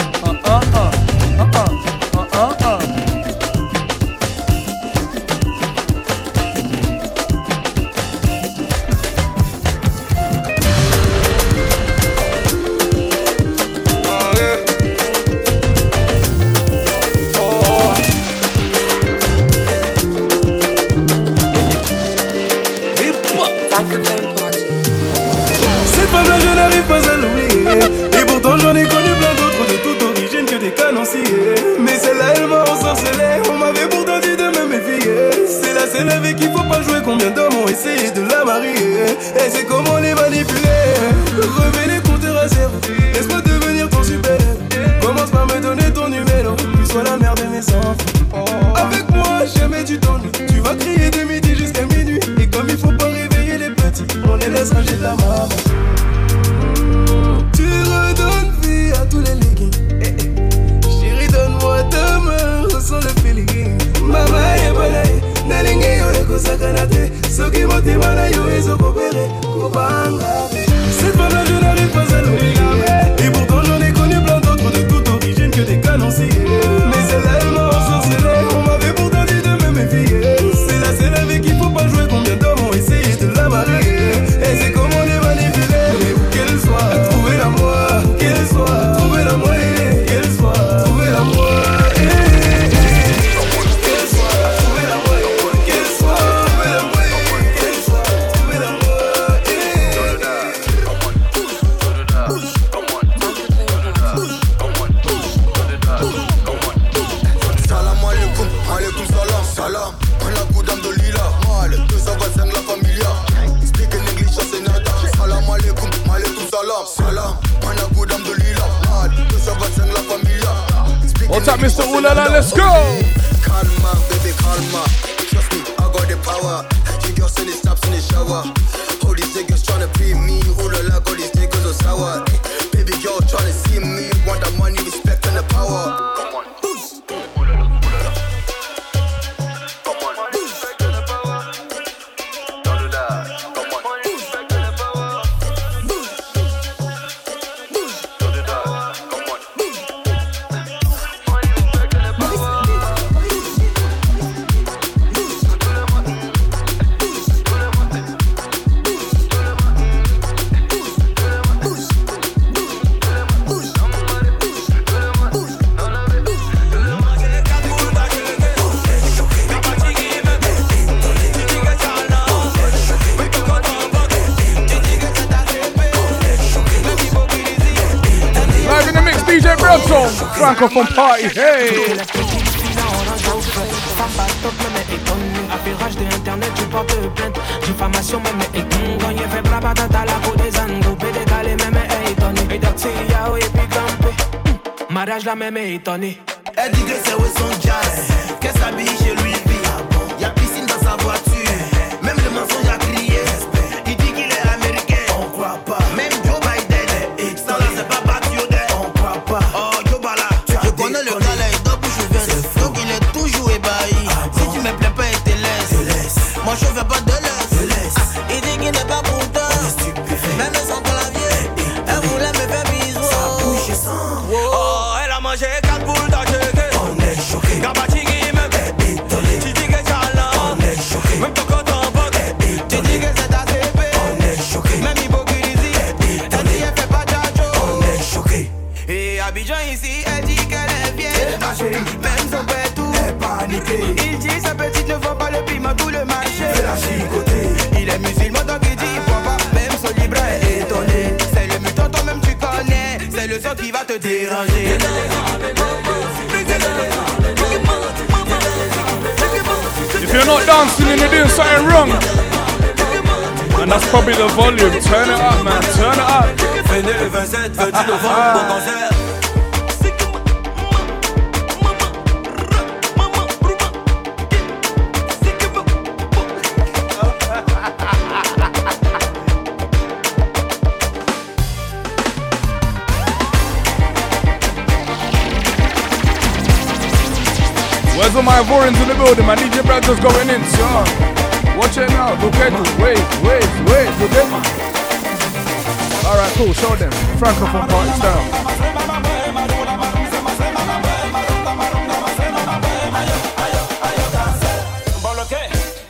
hey. Where's all my warrants in the building? My DJ brothers going in, son. Watch it now, Buketu. Wait, wait, wait, Buketu. Alright, cool, show them. Francophone party style.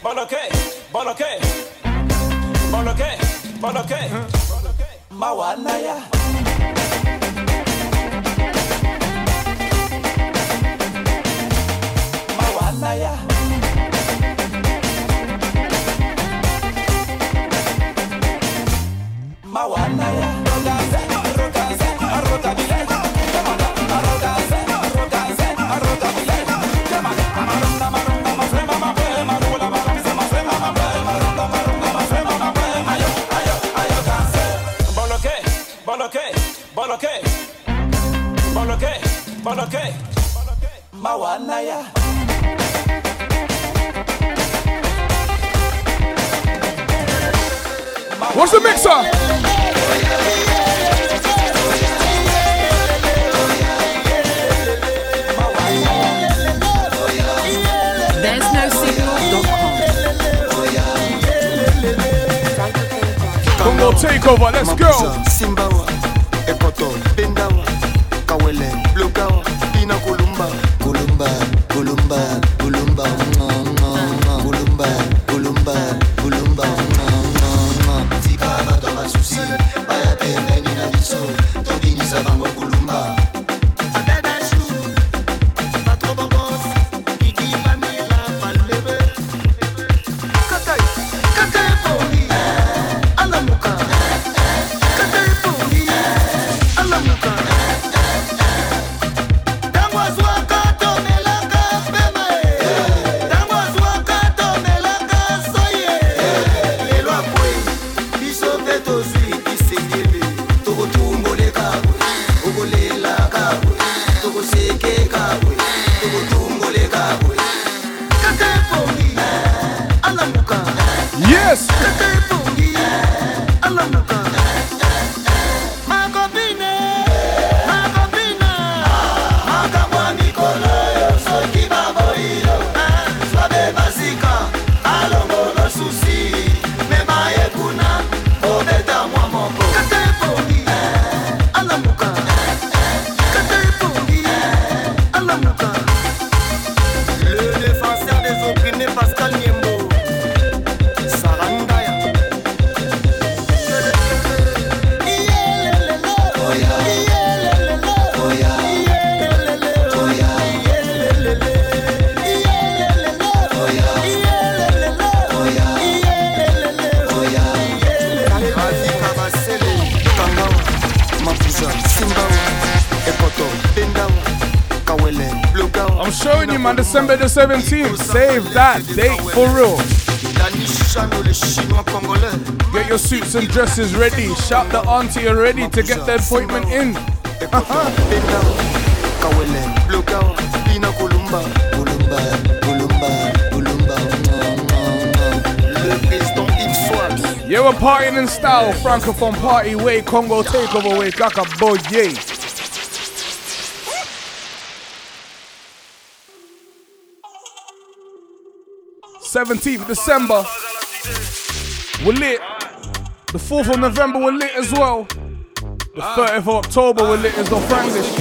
Boloke, boloke, boloke, mawanaya. Mawanaya. What's the mixer? Congo takeover, let's go. Simba, Ecotol, 17th, save that date for real. Get your suits and dresses ready. Shout the auntie ready to get the appointment in. yeah, we're partying in style. Francophone party way, Congo takeover way, like a yeah. 17th of December, we're lit. The 4th of November, we're lit as well. The ah. 30th of October, we're lit as the Franglish.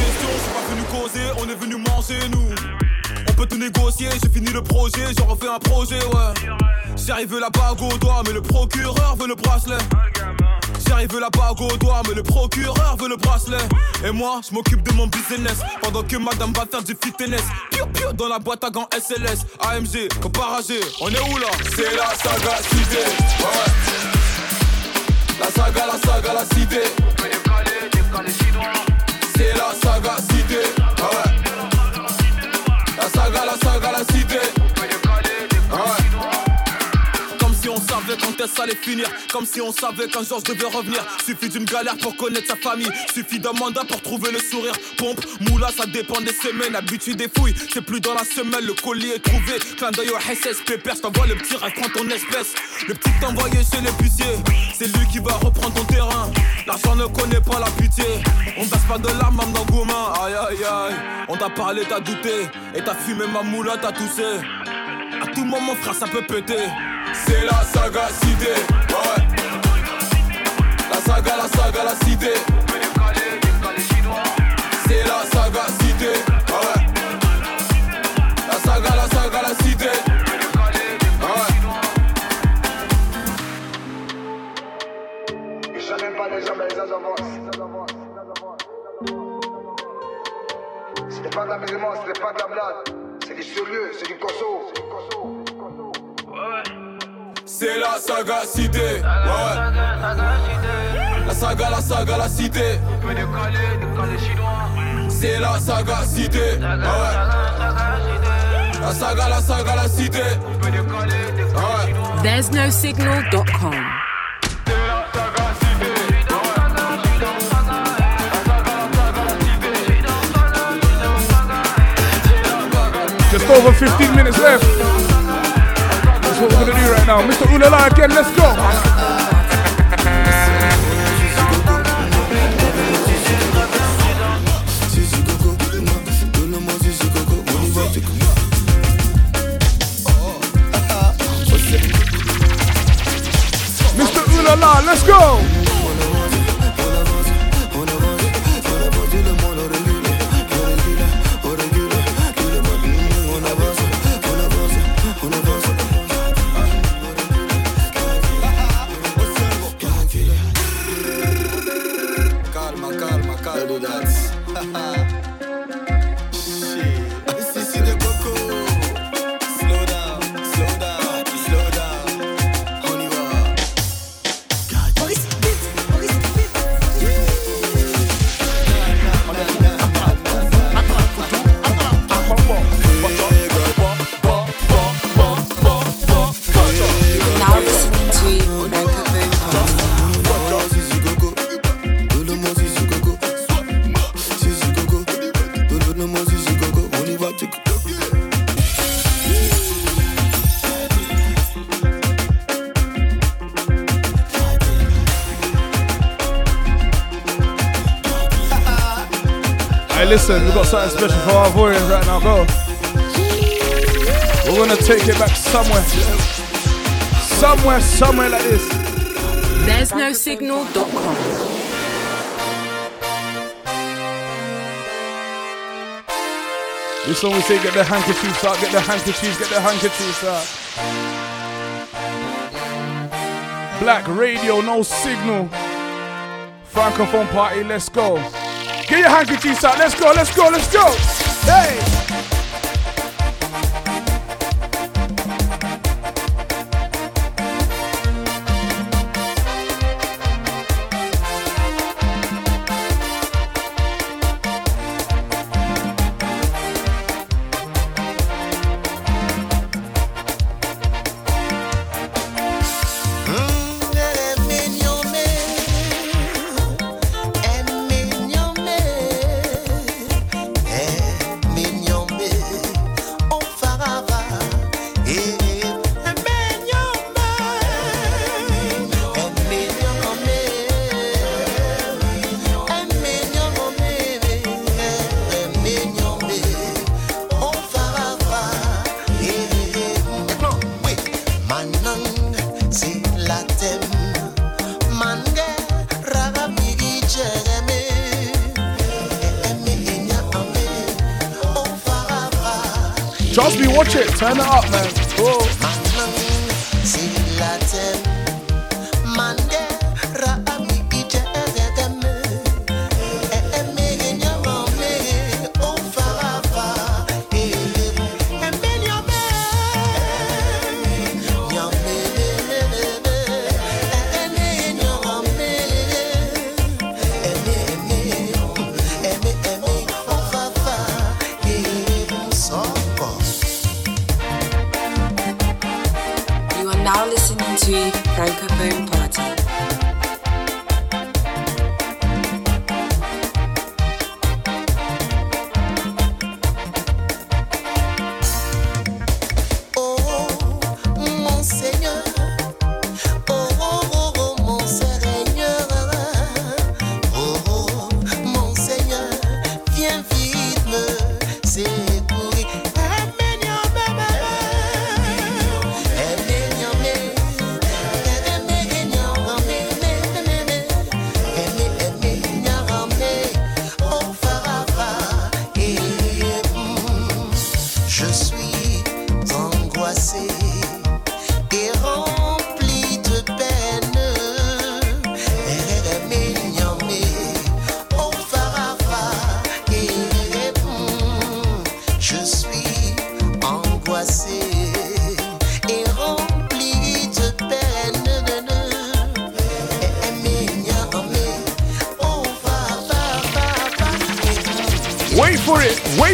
peut tout négocier, j'ai fini le projet, j'en refais un projet, ouais. J'arrive la mais le procureur veut le bracelet. J'arrive la bague au doigt mais le procureur veut le bracelet. Et moi je m'occupe de mon business. Pendant que madame va faire du fitness. Piu piu dans la boîte à gants SLS AMG, comparagé, on est où là? C'est la saga cité. Ouais. La saga, la saga, la cité. C'est la saga cité. Ouais. La saga, la saga, la cité est-ce allait finir. Comme si on savait qu'un jour je devais revenir. Suffit d'une galère pour connaître sa famille. Suffit d'un mandat pour trouver le sourire. Pompe, moula, ça dépend des semaines. Habitué des fouilles, c'est plus dans la semaine Le colis est trouvé, clin d'œil au SS Pépère, je le petit rêve, ton espèce. Le petit envoyé chez l'épicier. C'est lui qui va reprendre ton terrain. L'argent ne connaît pas la pitié. On baisse pas de la main dans gourmand. Aïe aïe aïe. On t'a parlé, t'as douté. Et t'as fumé ma moula, t'as toussé À tout moment frère ça peut péter C'est la saga cité. La saga, la saga, la cité C'est la saga cité. La saga, la saga, la cité. C'était pas de l'amusement, c'était pas de la blague. C'est du sérieux, c'est du cosso. C'est la saga cité ouais. La saga, la saga, la cité C'est la saga cité ouais. La saga, la saga, la cité ouais. There's no signal.com. over 15 minutes left. That's what we're gonna do right now. Mr. Ulala again, let's go. Mr. Ulala, let's go. Listen, we've got something special for our Ivorians right now. Go. We're gonna take it back somewhere. Somewhere, somewhere like this. There's no signal.com. This one we say get the handkerchiefs out, get the handkerchiefs, get the handkerchiefs out. Black radio, no signal. Francophone party, let's go. Get your handkerchiefs out, let's go, let's go, let's go. Hey!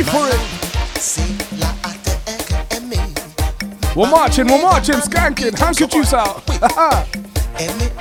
for it. We're marching, we're marching, skanking, handkerchiefs out.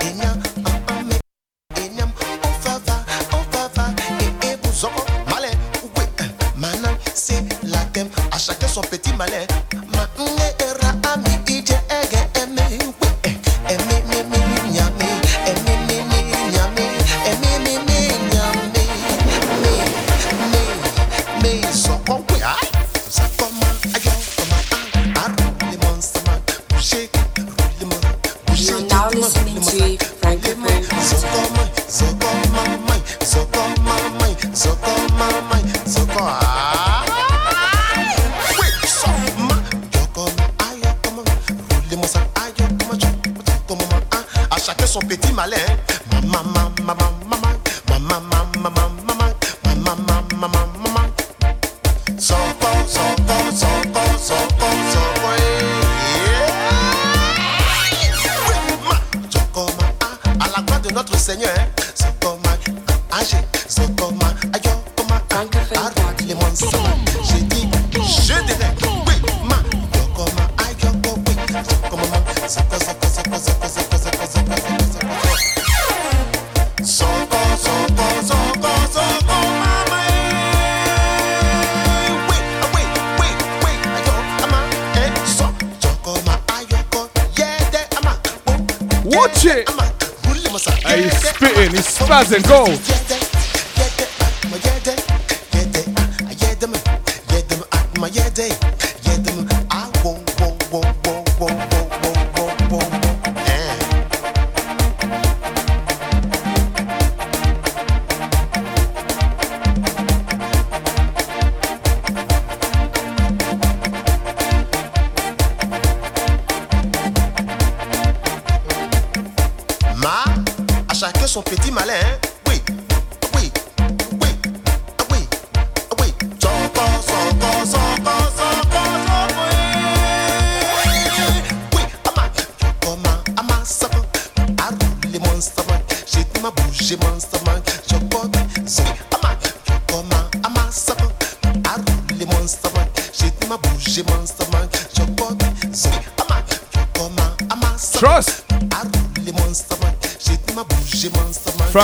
and go.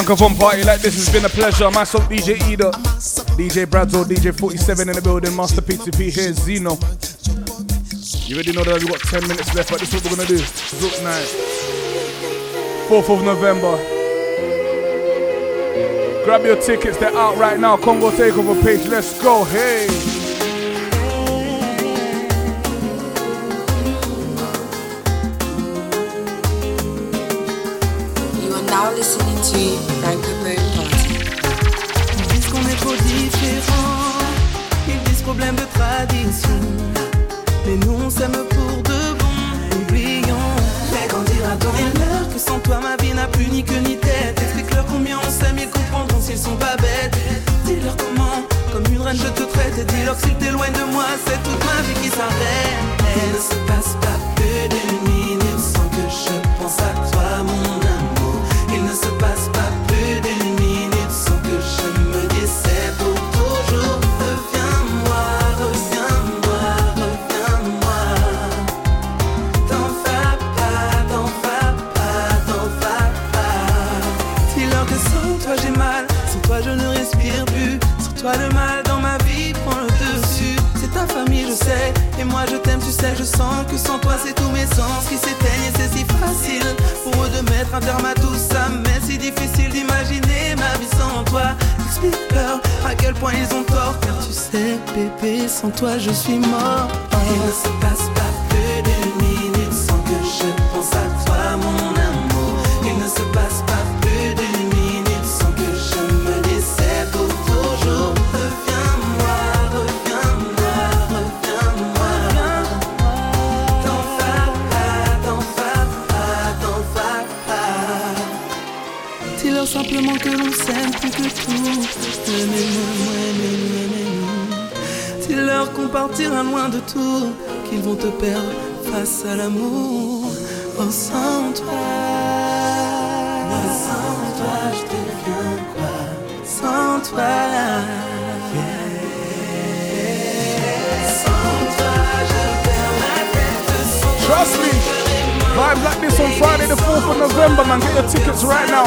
Francophone party like this has been a pleasure. Myself, DJ Eda, DJ Bradzo, DJ 47 in the building, Master PTP here, Zeno. You already know that we've got 10 minutes left, but this is what we're gonna do. Zouk night. 4th of November. Grab your tickets, they're out right now. Congo Takeover page, let's go, hey! Alors si t'es loin de moi, c'est toute ma vie qui s'arrête. Sans toi c'est tous mes sens qui s'éteignent et c'est si facile pour eux de mettre un terme à tout ça. Mais c'est difficile d'imaginer ma vie sans toi. Explique-leur à quel point ils ont tort, car tu sais, bébé, sans toi je suis mort. Il ne se passe pas partira loin de tout, qu'ils vont te perdre face à l'amour. Oh, sans toi, sans toi, je deviens quoi Sans toi. Trust me. Vibes like this on Friday the 4th of November, man. Get your tickets right now.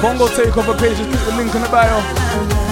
Congo Takeover page, just click the link in the bio.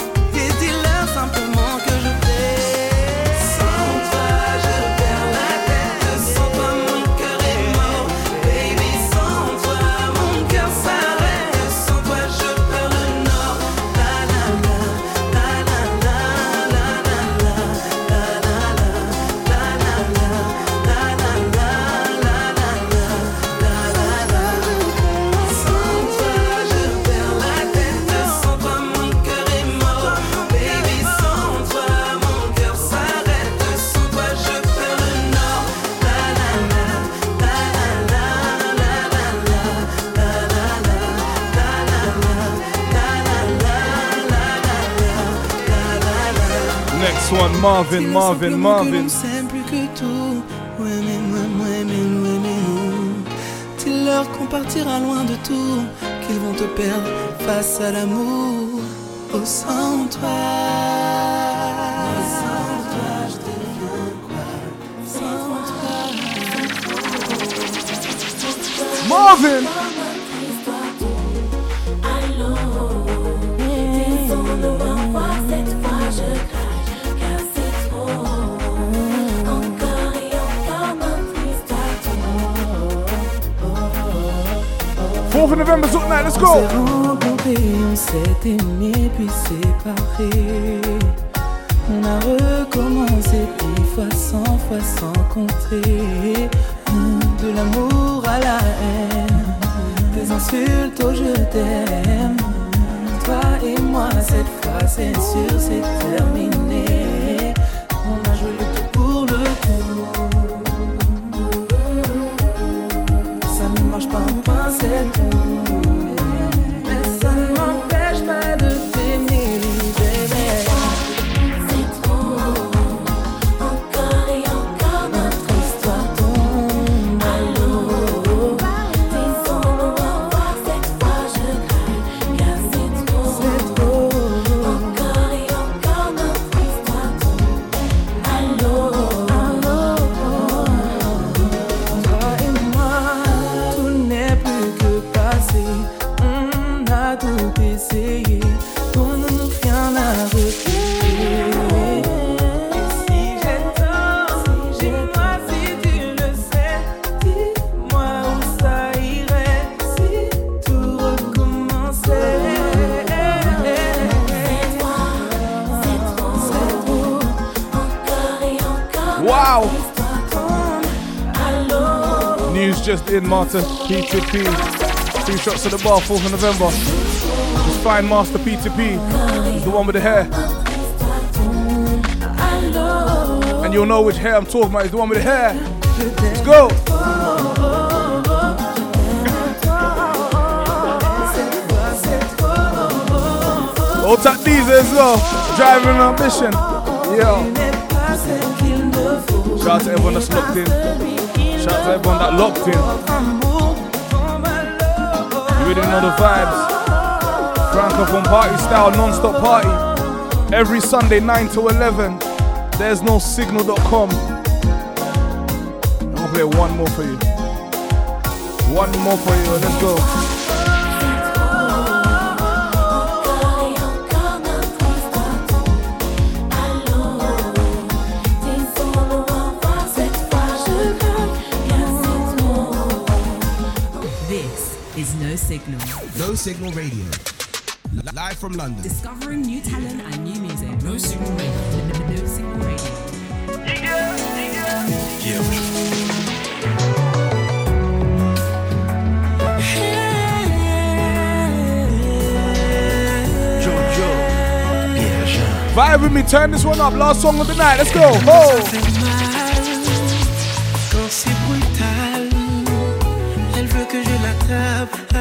Marvin, Marvin, Marvin. Qu'on partira loin de tout, qu'ils vont te perdre face à l'amour. Oh, sans toi. Marvin! On s'est rencontrés, on s'est puis séparés. On a recommencé dix fois, cent fois sans compter. De l'amour à la haine, des insultes au je t'aime. Toi et moi, cette fois, c'est sûr, c'est terminé. News just in, Marta. P2P. Two shots at the bar, 4th of November. Just find Master P2P. He's the one with the hair. And you'll know which hair I'm talking about. He's the one with the hair. Let's go! Out at these as well. Driving ambition. Yeah. Shout out to everyone that's locked in. Shout out to everyone that locked in. You really know the vibes. Francophone party style, non-stop party. Every Sunday 9 to 11. There's no signal.com. I'm gonna play one more for you. One more for you. Let's go. No Signal Radio. Live from London. Discovering new talent and new music. No Signal Radio. No Signal Radio. Vibe with me, turn this one up. Last song of the night. Let's go. Oh.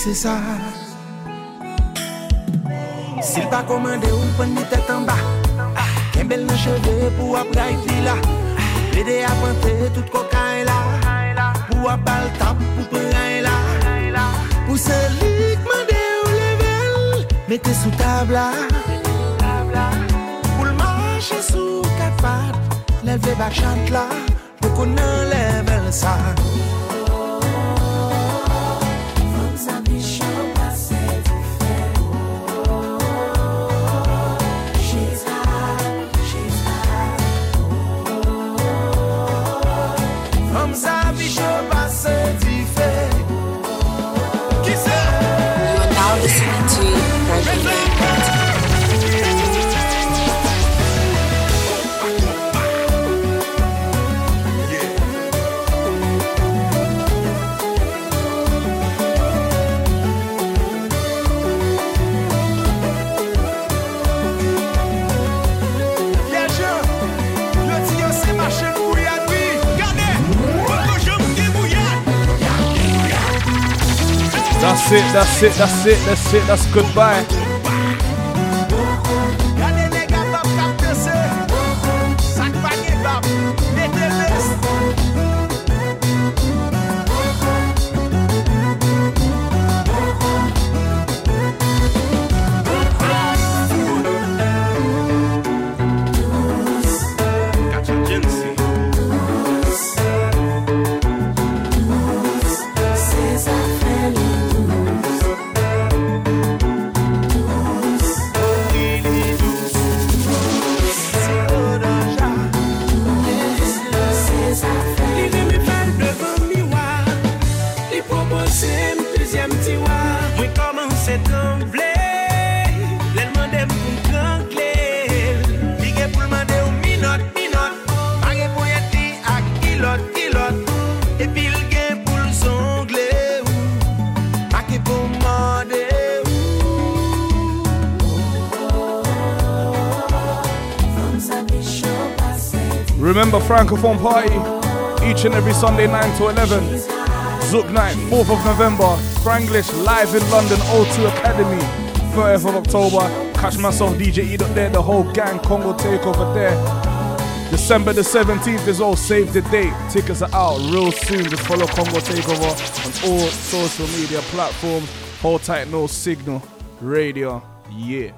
se sa Sil pa komande ou pon ni tet an ba ah, Kembel nan cheve pou ap ray vila ah, Bede ap ante tout kokain la Pou ap bal tap pou pren la Pou se lik mande ou level Mete sou tabla Pou l'manche sou kat pat Leve bak chant la Pou konen level sa it, that's it, that's it, that's it, that's goodbye. Francophone Party each and every Sunday 9 to 11. Zouk Night, 4th of November. Franglish live in London, O2 Academy. 30th of October. Catch myself, DJ Eat Up there, the whole gang, Congo Takeover there. December the 17th is all save the date. Tickets are out real soon. Just follow Congo Takeover on all social media platforms. Hold tight, no signal. Radio. Yeah.